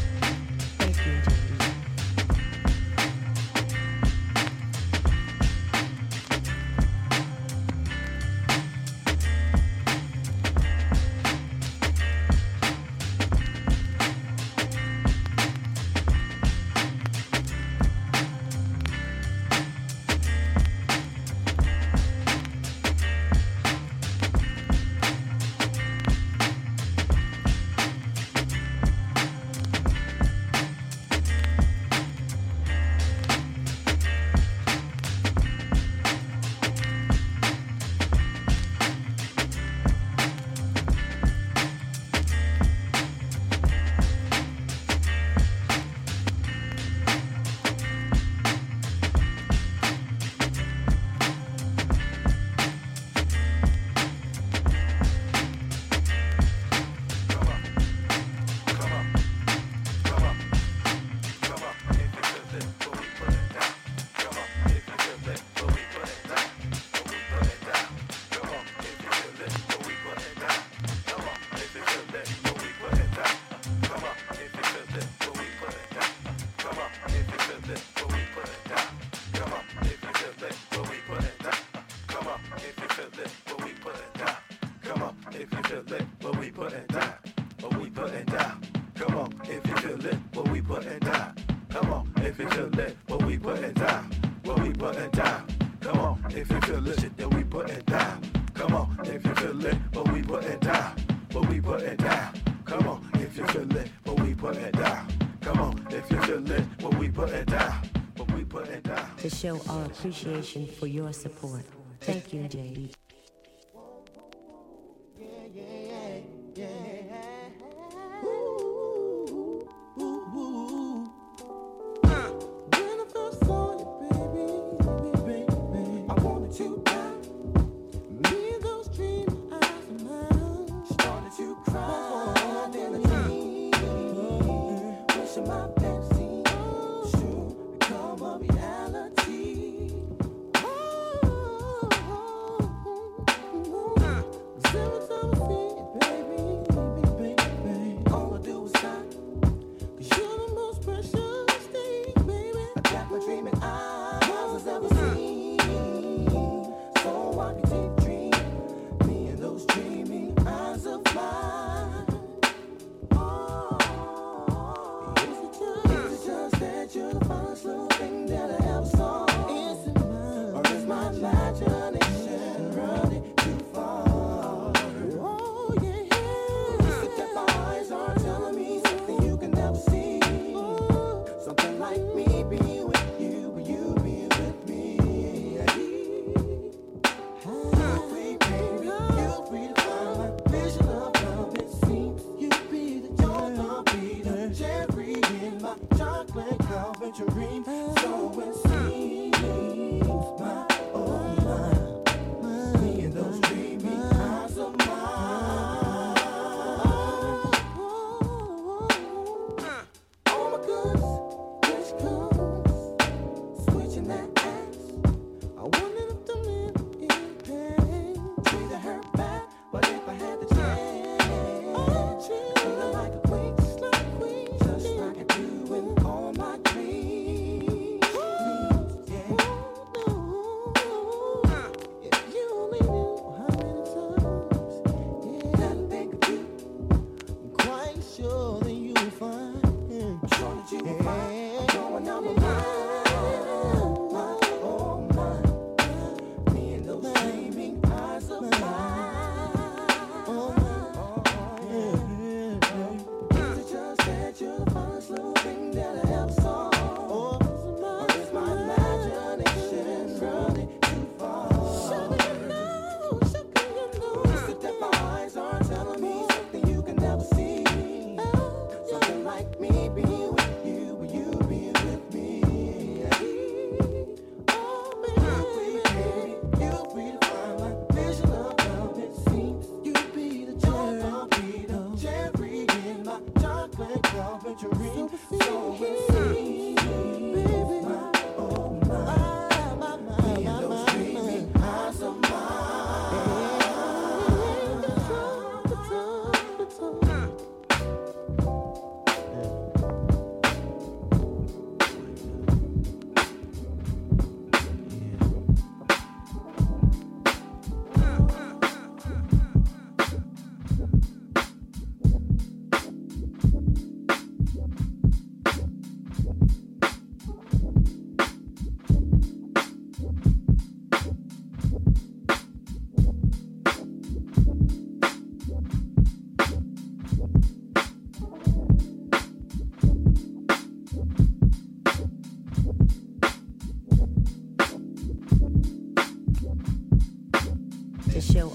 show our appreciation for your support. Thank you, JD.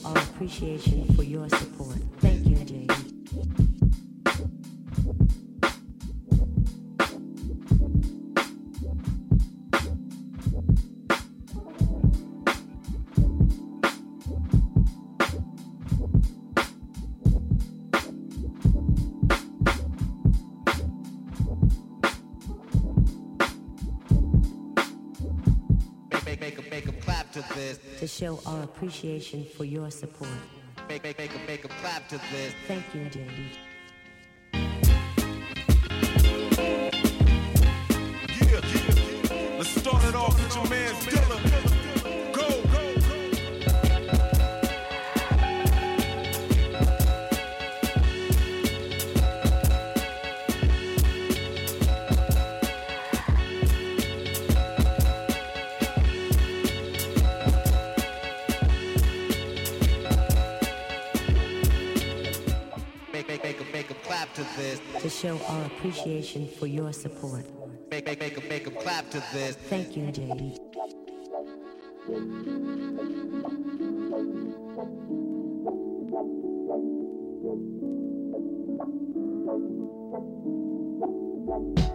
our appreciation for your support. Thank you, Jay. show our appreciation for your support. Make, make, make, make, a clap to this. Thank you, dear appreciation for your support. Make, make, make, make clap to this. Thank you, JD. Thank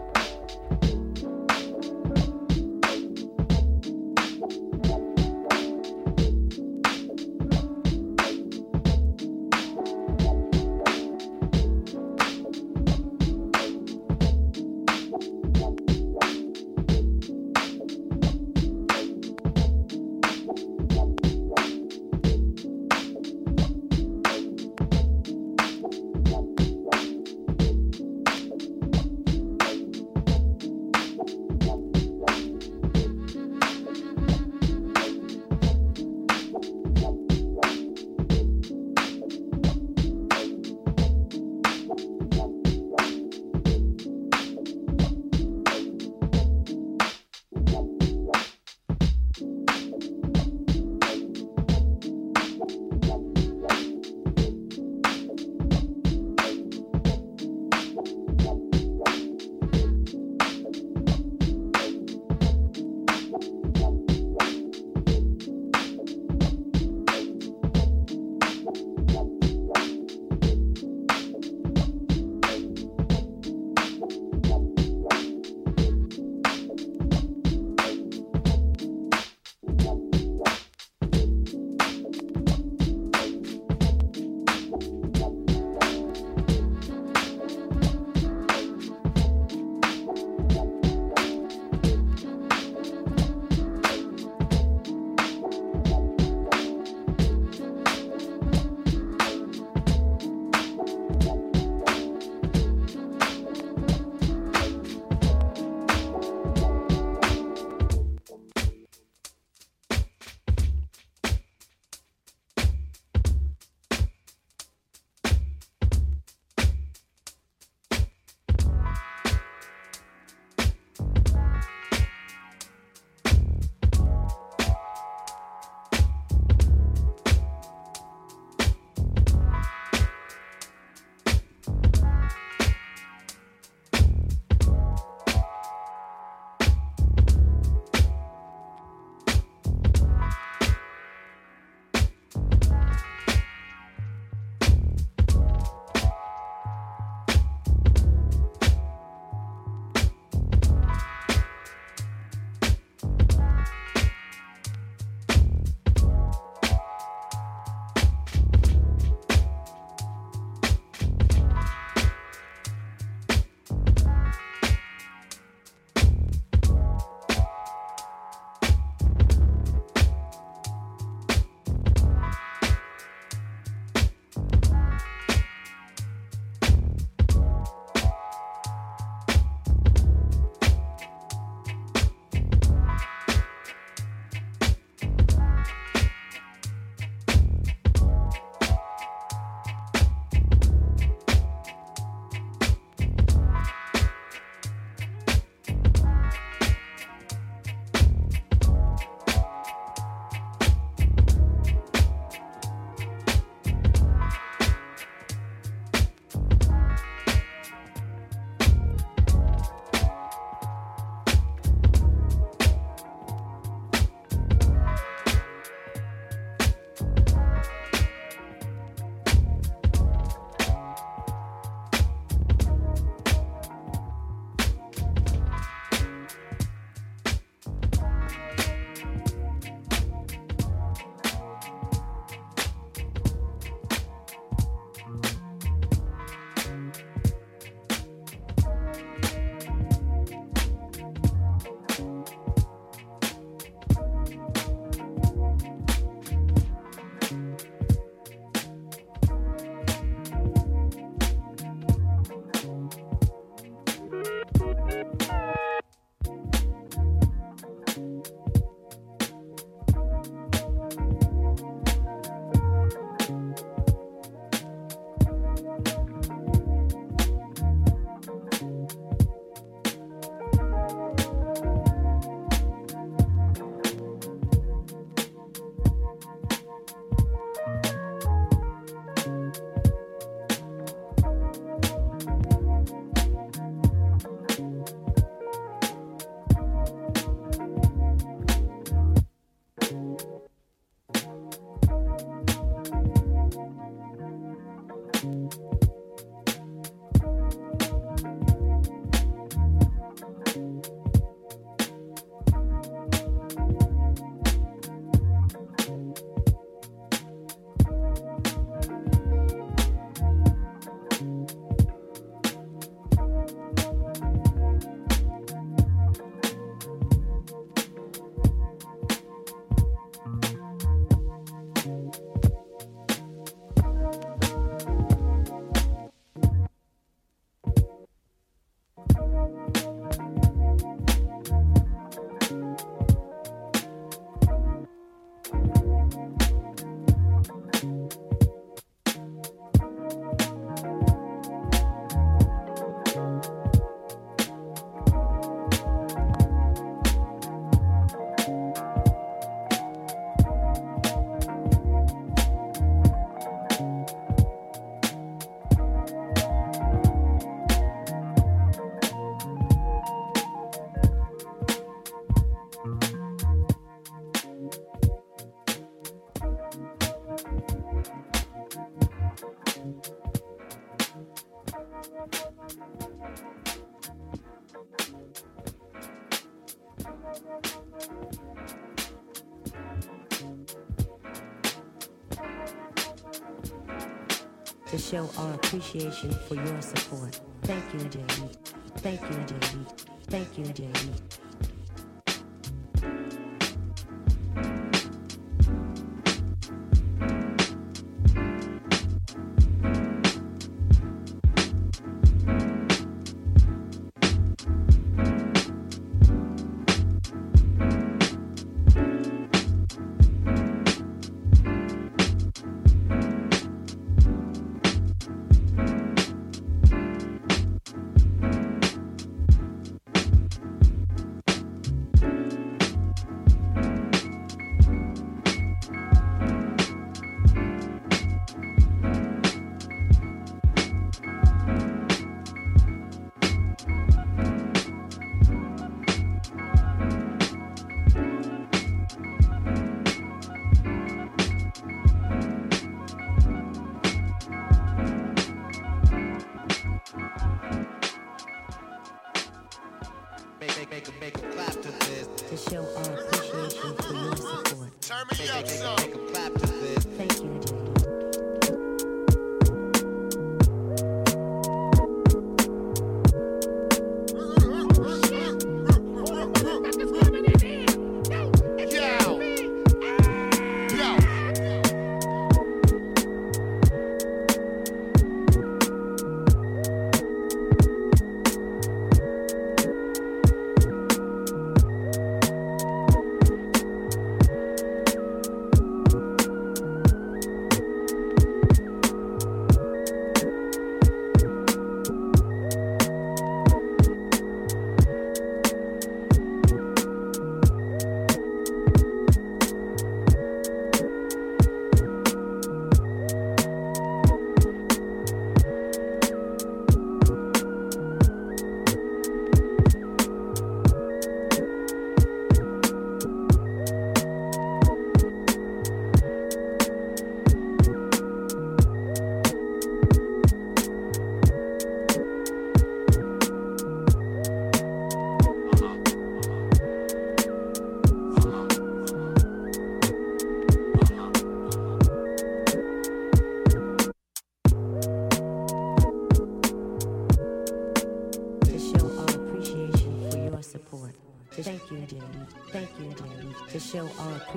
to show our appreciation for your support. Thank you, JD. Thank you, JD. Thank you, JD.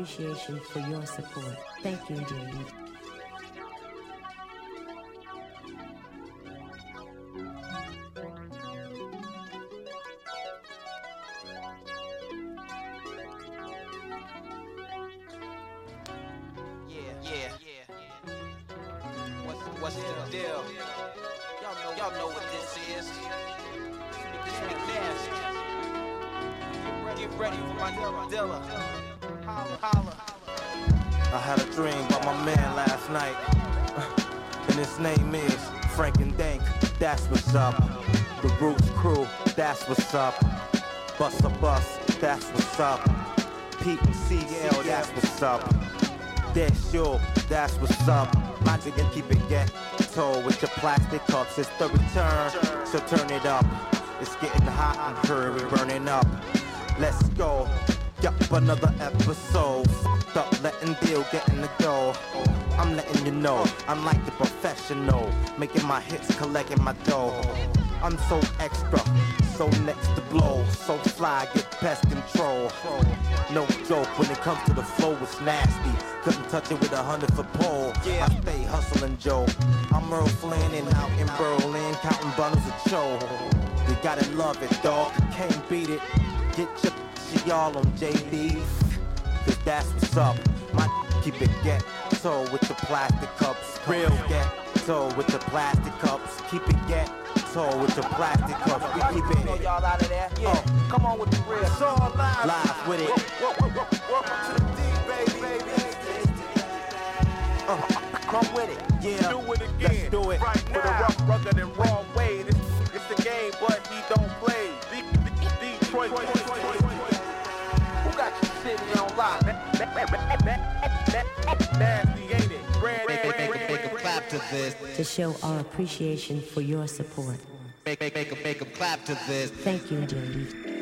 Appreciation for your support. Thank you, JD. Up. That's you, that's what's up. Logic and keep it ghetto with your plastic cups. It's the return, so turn it up. It's getting hot and hurry, burning up. Let's go. Yup, another episode. Stop letting deal getting the dough. I'm letting you know, I'm like the professional. Making my hits, collecting my dough. I'm so extra, so next to blow. So fly, get pest control. No joke, when it comes to the flow, it's nasty. Couldn't touch it with a hundred foot pole. I stay hustling, Joe. I'm Errol Flynn and out in Berlin, counting bundles of Joe. You gotta love it, dog. Can't beat it. Get your shit y'all on JD. Cause that's what's up. My keep it ghetto with the plastic cups. Real ghetto with the plastic cups. Keep it ghetto with the plastic cups. We keep You know it y'all out of there? Yeah, come on with the real. It's all live. live with it. Welcome to the D, baby. Uh, Come with it. Yeah, Do it again. let's do it. Right With a now. rough, rugged and raw way. It's, this. To show our appreciation for your support. Make, make, make 'em make 'em clap to this. Thank you, JD.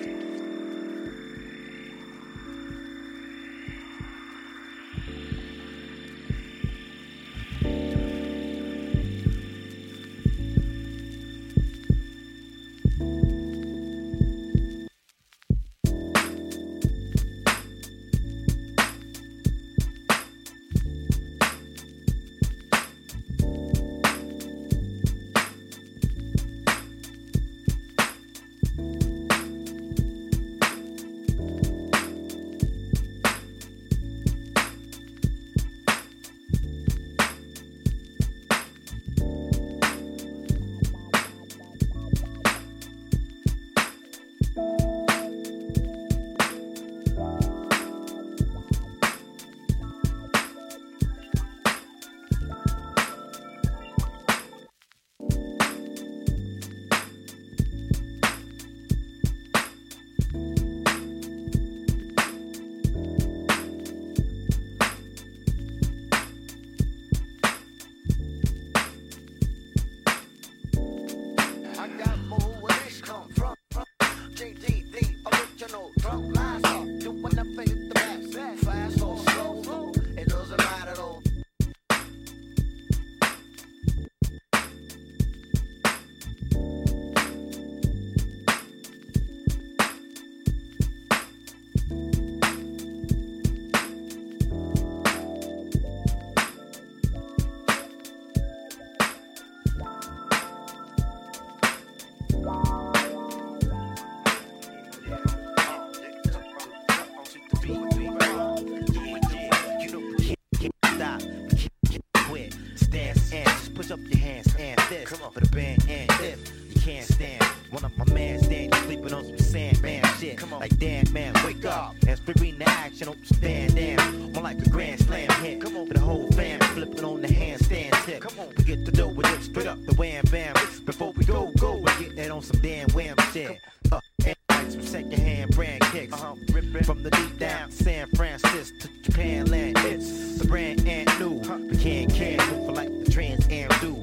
Brand and new. Can't for like the trans do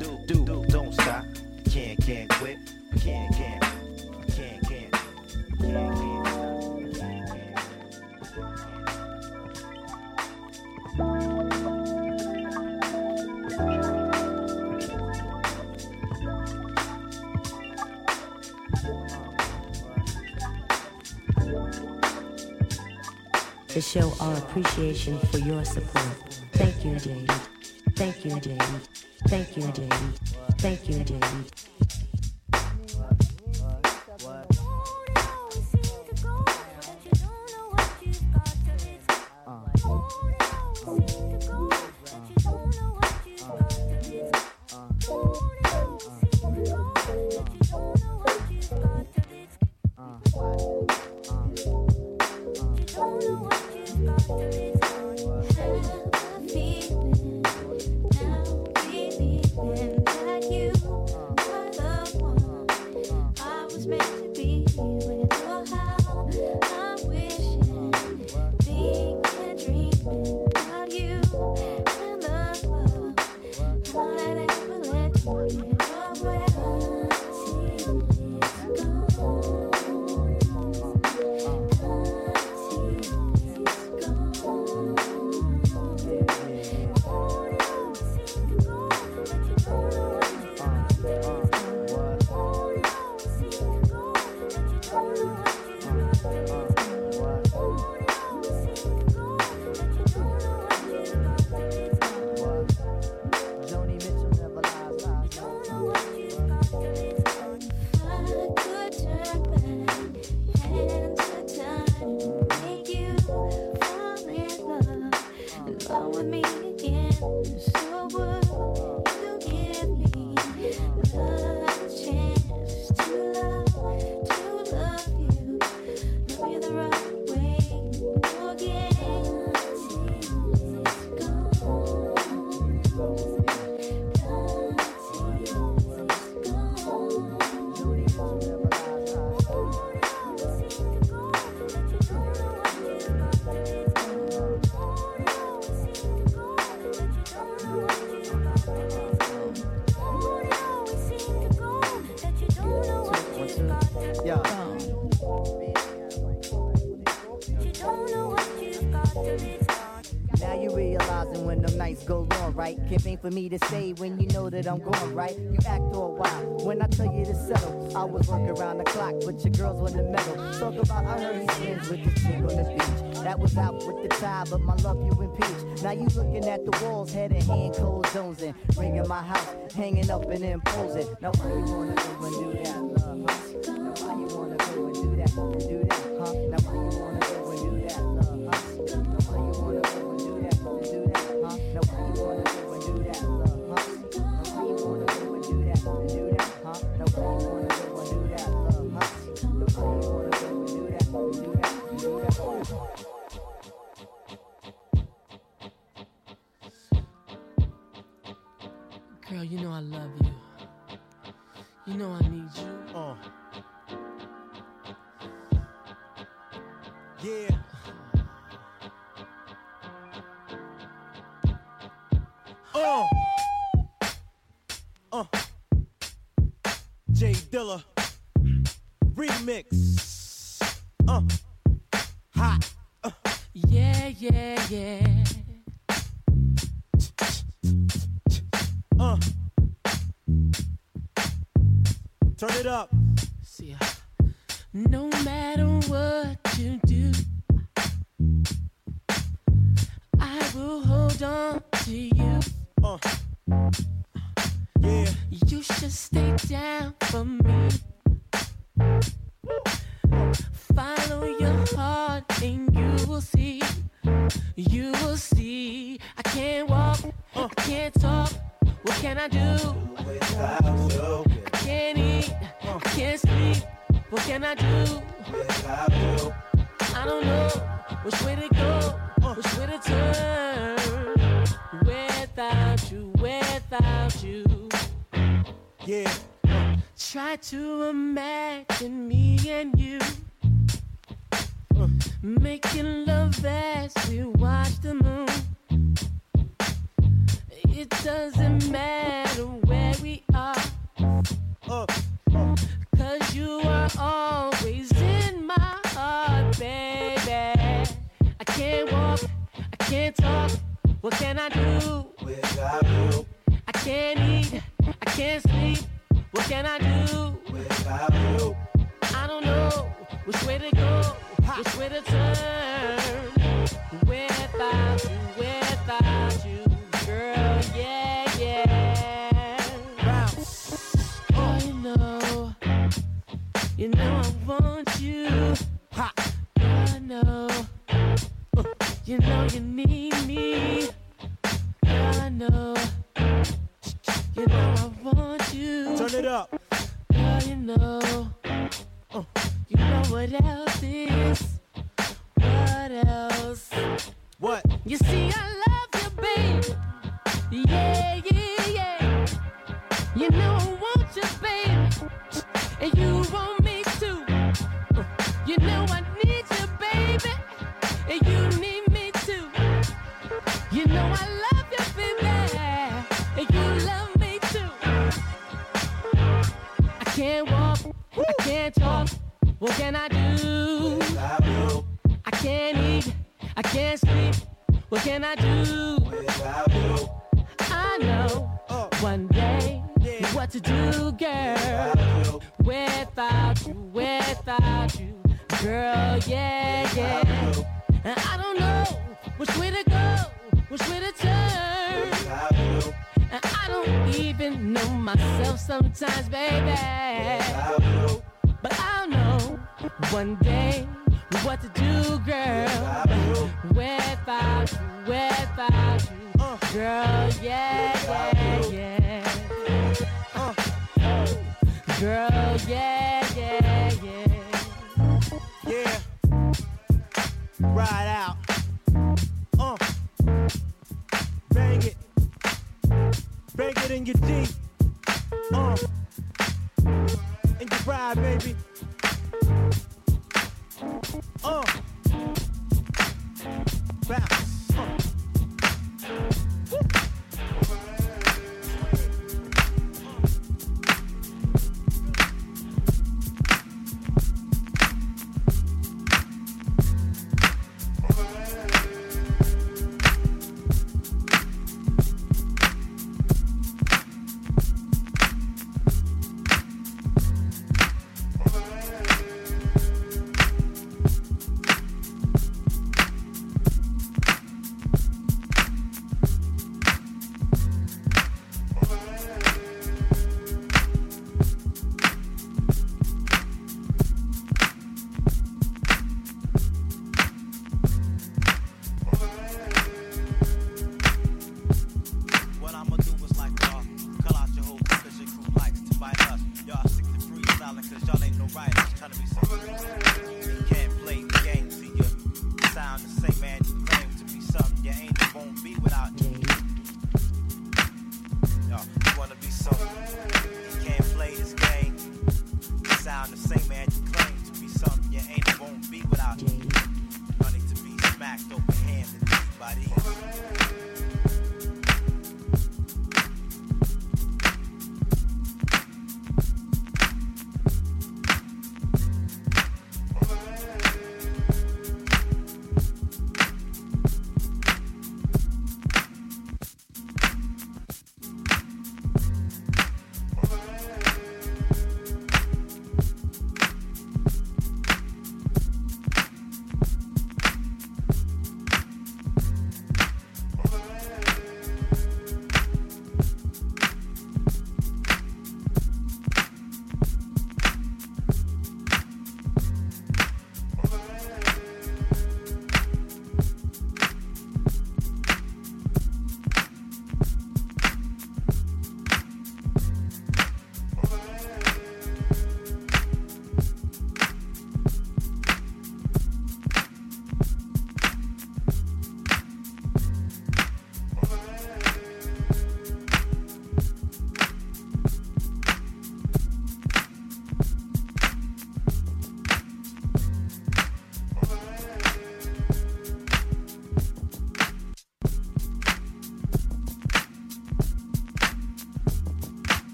do don't stop. Can't can't quit can't can't To show our appreciation for your support. Thank you, JD. Thank you, JD. Thank you, JD. Thank you. for me to say when you know that I'm gone, right? You act all wild when I tell you to settle. I was working around the clock, but your girls were the metal. Talk about I heard he sins with the chick on the beach. That was out with the tide, but my love you impeach. Now you looking at the walls, head and hand, cold zones in. Ringing my house, hanging up and imposing. Now. Uh. Uh. Jay Dilla. Remix. Uh. Hot. Uh. Yeah, yeah, yeah. Uh. Turn it up. See ya. No matter what you do.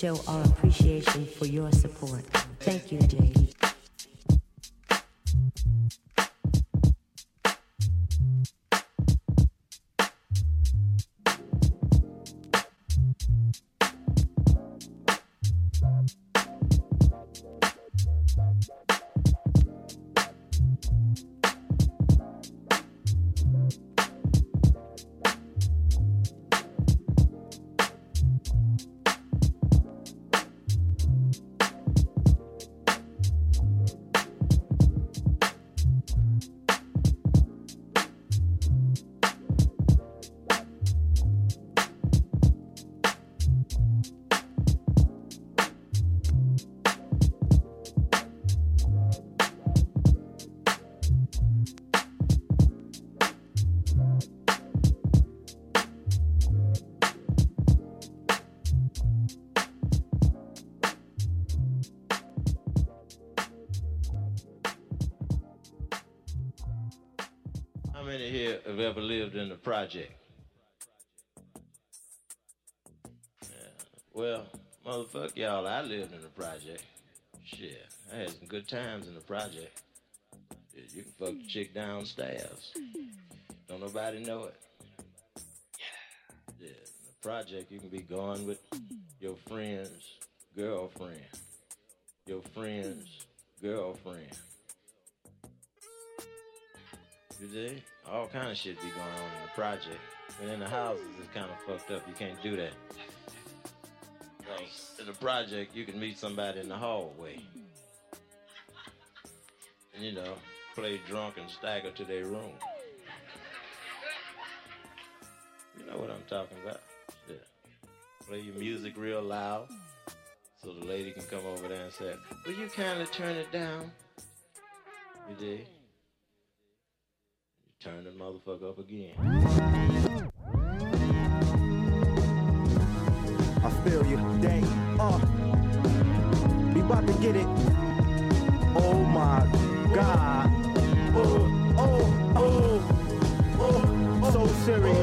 show our appreciation for your support. Thank you, ever lived in the project. Yeah. Well, motherfuck y'all, I lived in the project. Shit, I had some good times in the project. Yeah, you can fuck the chick downstairs. Don't nobody know it. Yeah, in the project, you can be gone with your friend's girlfriend, your friend's girlfriend. You see? All kind of shit be going on in the project. But in the houses, it's kind of fucked up. You can't do that. In the project, you can meet somebody in the hallway. And, you know, play drunk and stagger to their room. You know what I'm talking about. Shit. Play your music real loud so the lady can come over there and say, Will you kindly turn it down? You did? Turn the motherfucker up again. I feel you. Dang. Uh. We about to get it. Oh my God. Uh, oh, oh, oh, oh. So serious.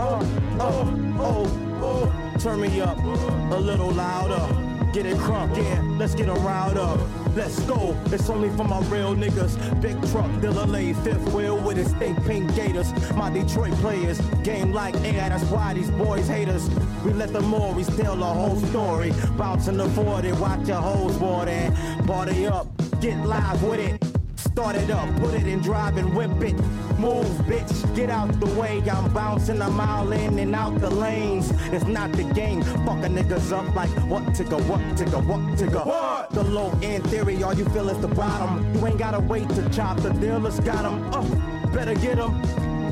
Oh, oh, oh, oh. Turn me up a little louder. Get it crunk, yeah. Let's get 'em riled up. Let's go. It's only for my real niggas. Big truck, Dilla fifth wheel with his thick pink gators. My Detroit players, game like air. That's why these boys hate us. We let the Morris tell the whole story. Bouncing the 40, watch your hoes water. Party up, get live with it. Start it up, put it in drive and whip it. Move, bitch, get out the way. I'm bouncing a mile in and out the lanes. It's not the game. Fucking niggas up like what tigga, what tigga, what tigga. What? The low end theory, all you feel is the bottom. You ain't gotta wait to chop, the dealers got 'em. Uh, better get 'em.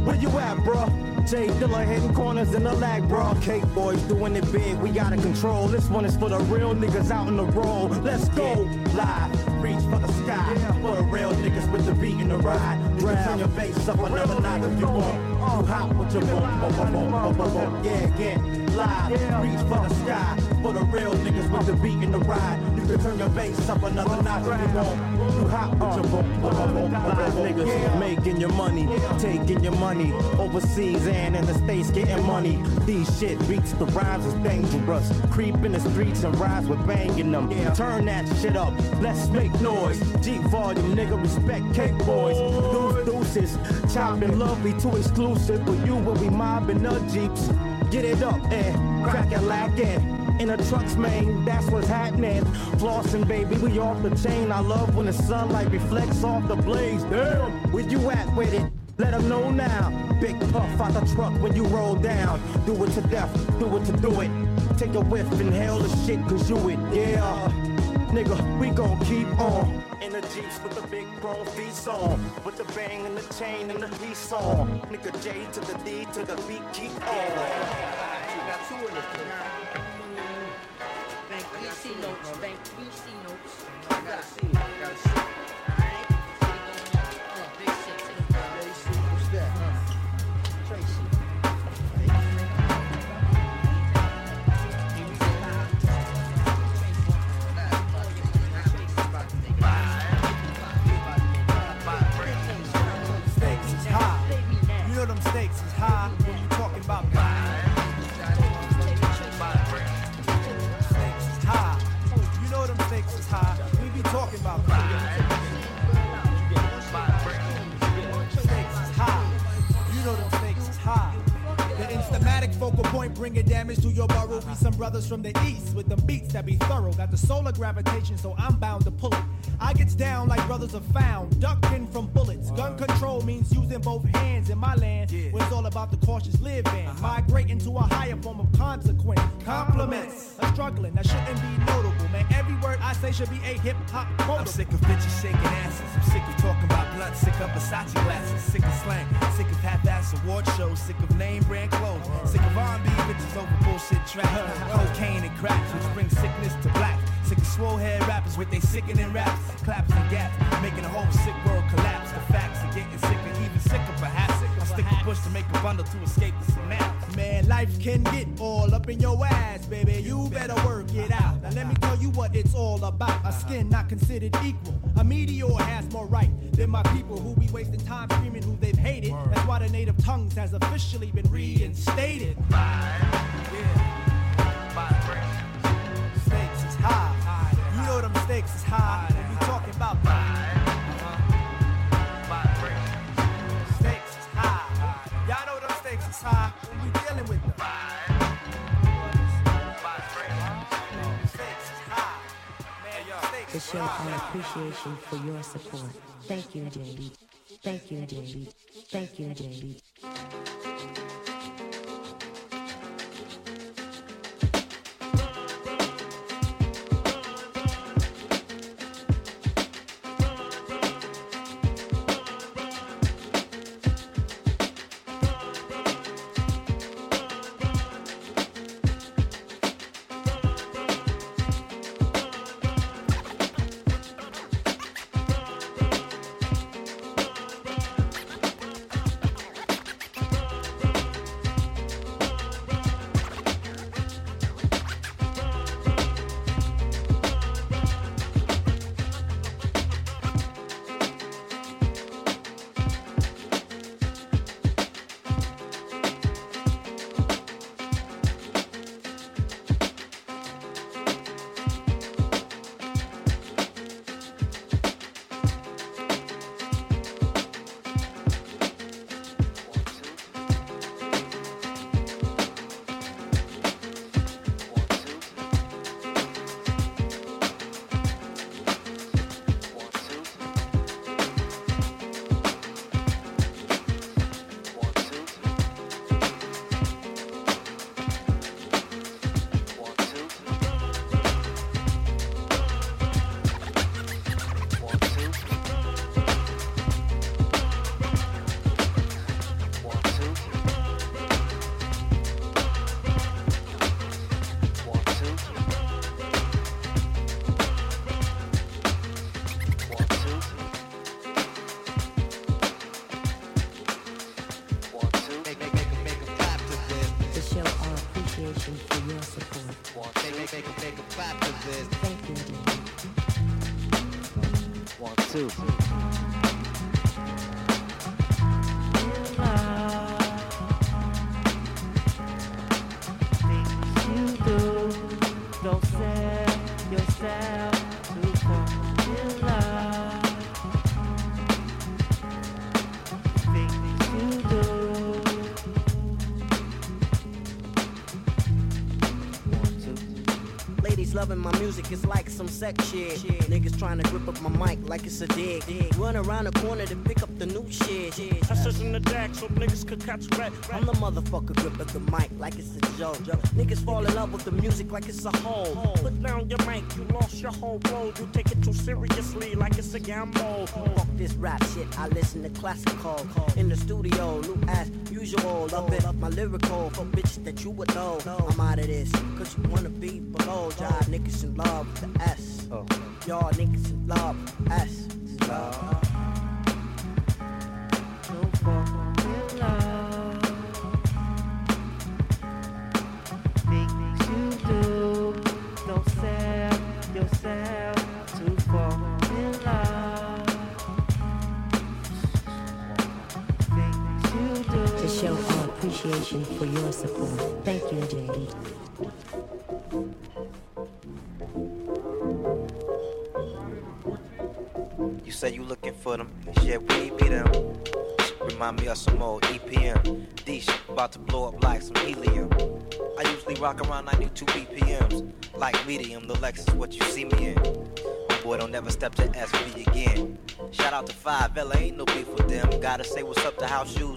Where you at, bruh? Jay Dilla hitting corners in the lag, bro. Cake boys doing it big, we gotta control. This one is for the real niggas out in the road. Let's go live, reach for the sky. For the real niggas with the beat in the ride. You can turn your bass up another notch if you want. You hot with your boom, boom, boom, boom, boom, boom, boom. Yeah, live, reach for the sky. For the real niggas with the beat in the ride. You can turn your bass up another notch if you want. You hot with your boom, boom, boom, boom, Live niggas making your money, taking your money overseas and in the states getting money. These shit beats the rhymes is dangerous. Creep in the streets and rise with banging them. Turn that shit up, let's make noise. G volume, nigga, respect cake boys. Deuce deuces, chopping lovely, too exclusive. But you will be mobbing the jeeps. Get it up eh? and crack it lacking. In the trucks, man, that's what's happening. Flossin', baby, we off the chain. I love when the sunlight reflects off the blades. Damn, where you at with it? Let 'em know now. Big puff out the truck when you roll down. Do it to death, do it to do it. Take a whiff, inhale the shit, cause you it, yeah. Nigga, we gon' keep on. In the Jeeps with the big chrome feet on. With the bang and the chain and the piece on. Nigga J to the D to the beat, keep on. From the east with them beats that be thorough. Got the solar gravitation, so I'm bound to pull it. I gets down like brothers are found, ducking from bullets. Gun control means using both hands in my land, where it's all about the cautious living. Uh-huh. Migrating to a higher form of consequence. Compliments, a struggling that shouldn't be notable. Man, every word I say should be a hip hop quote. I'm sick of bitches shaking asses. I'm sick of talking about blunt. Sick of Versace glasses. Sick of slang. Sick of half-ass award shows. Sick of name brand clothes. Sick of R&B bitches over bullshit tracks. Cocaine and cracks, which bring sickness to black. Sick of swole head rappers with they sickening raps, claps and gaps, making the whole sick world collapse. The facts are getting sicker, even sicker perhaps. I stick a push to make a bundle to escape the synapse. Man, life can get all up in your ass, baby. You better work it out. Now let me tell you what it's all about. A skin not considered equal. A meteor has more right than my people who be wasting time screaming who they've hated. That's why the native tongues has officially been reinstated. Stakes is high. You know them stakes is high. When we talking about Stakes is high. Y'all know them stakes is high show our appreciation for your support. Thank you, JD. Thank you, JD. Thank you, JD. Music, it's like some sex shit. Niggas trying to grip up my mic like it's a dig. Run around the corner to pick up the new shit. I sit in the deck so niggas could catch rat. I'm the motherfucker grip up the mic like it's a joke. Niggas fall in love with the music like it's a hole. Put down your mic, you lost your whole road. You take it too seriously like it's a gamble. Fuck this rap shit, I listen to classical. In the studio, new ass, usual. Love it, my lyrical for bitches that you would know. I'm out of this, cause you wanna be niggas in love with the S. Oh. Y'all niggas in Medium, the Lexus, what you see me in. Boy, don't never step to SV again. Shout out to 5 L, ain't no beef with them. Gotta say what's up to House Shoes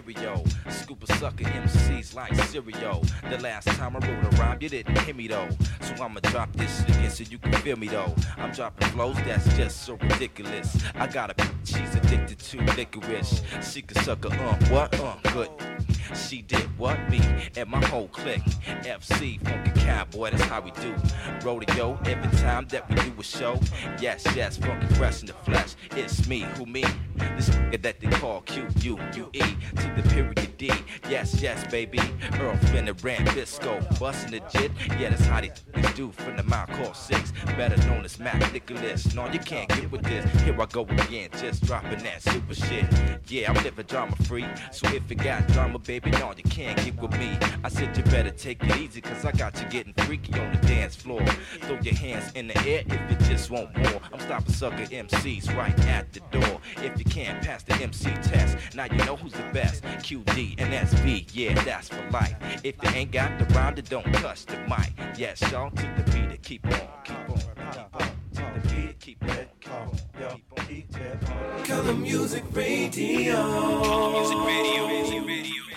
Grand Imperial. Scuba sucker MCs like cereal. The last time I wrote a rhyme, you didn't hear me though. So I'ma drop this shit again so you can feel me though. I'm dropping flows that's just so ridiculous. I got a bitch, she's addicted to licorice. She can suck a uh, what? Uh, good. She did what? Me and my whole clique. FC, funky cowboy, that's how we do. Rodeo every time that we do a show. Yes, yes, funky fresh in the flesh. It's me, who me? This nigga that they call Q U U E to the period D. Yes, yes, baby. Earl Finn and Rand Bisco. Bustin' legit. Yeah, that's how they do from the mile called six. Better known as Mac Nicholas. No, you can't get with this. Here I go again, just dropping that super shit. Yeah, I'm living drama free. So if you got drama, baby, no, you can't get with me. I said you better take it easy, cause I got you getting freaky on the dance floor. Throw your hands in the air if you just want more. I'm stopping sucker MCs right at the door. If you can't pass the MC test, now you know who's the best. QD and SV, yeah, that's for life. If you ain't got the rhyme, then don't touch the mic. Yes, y'all, to the beat, it keep on, keep on, keep on. To the beat, keep on, keep on, keep on, on. Color Music Radio. Music Radio.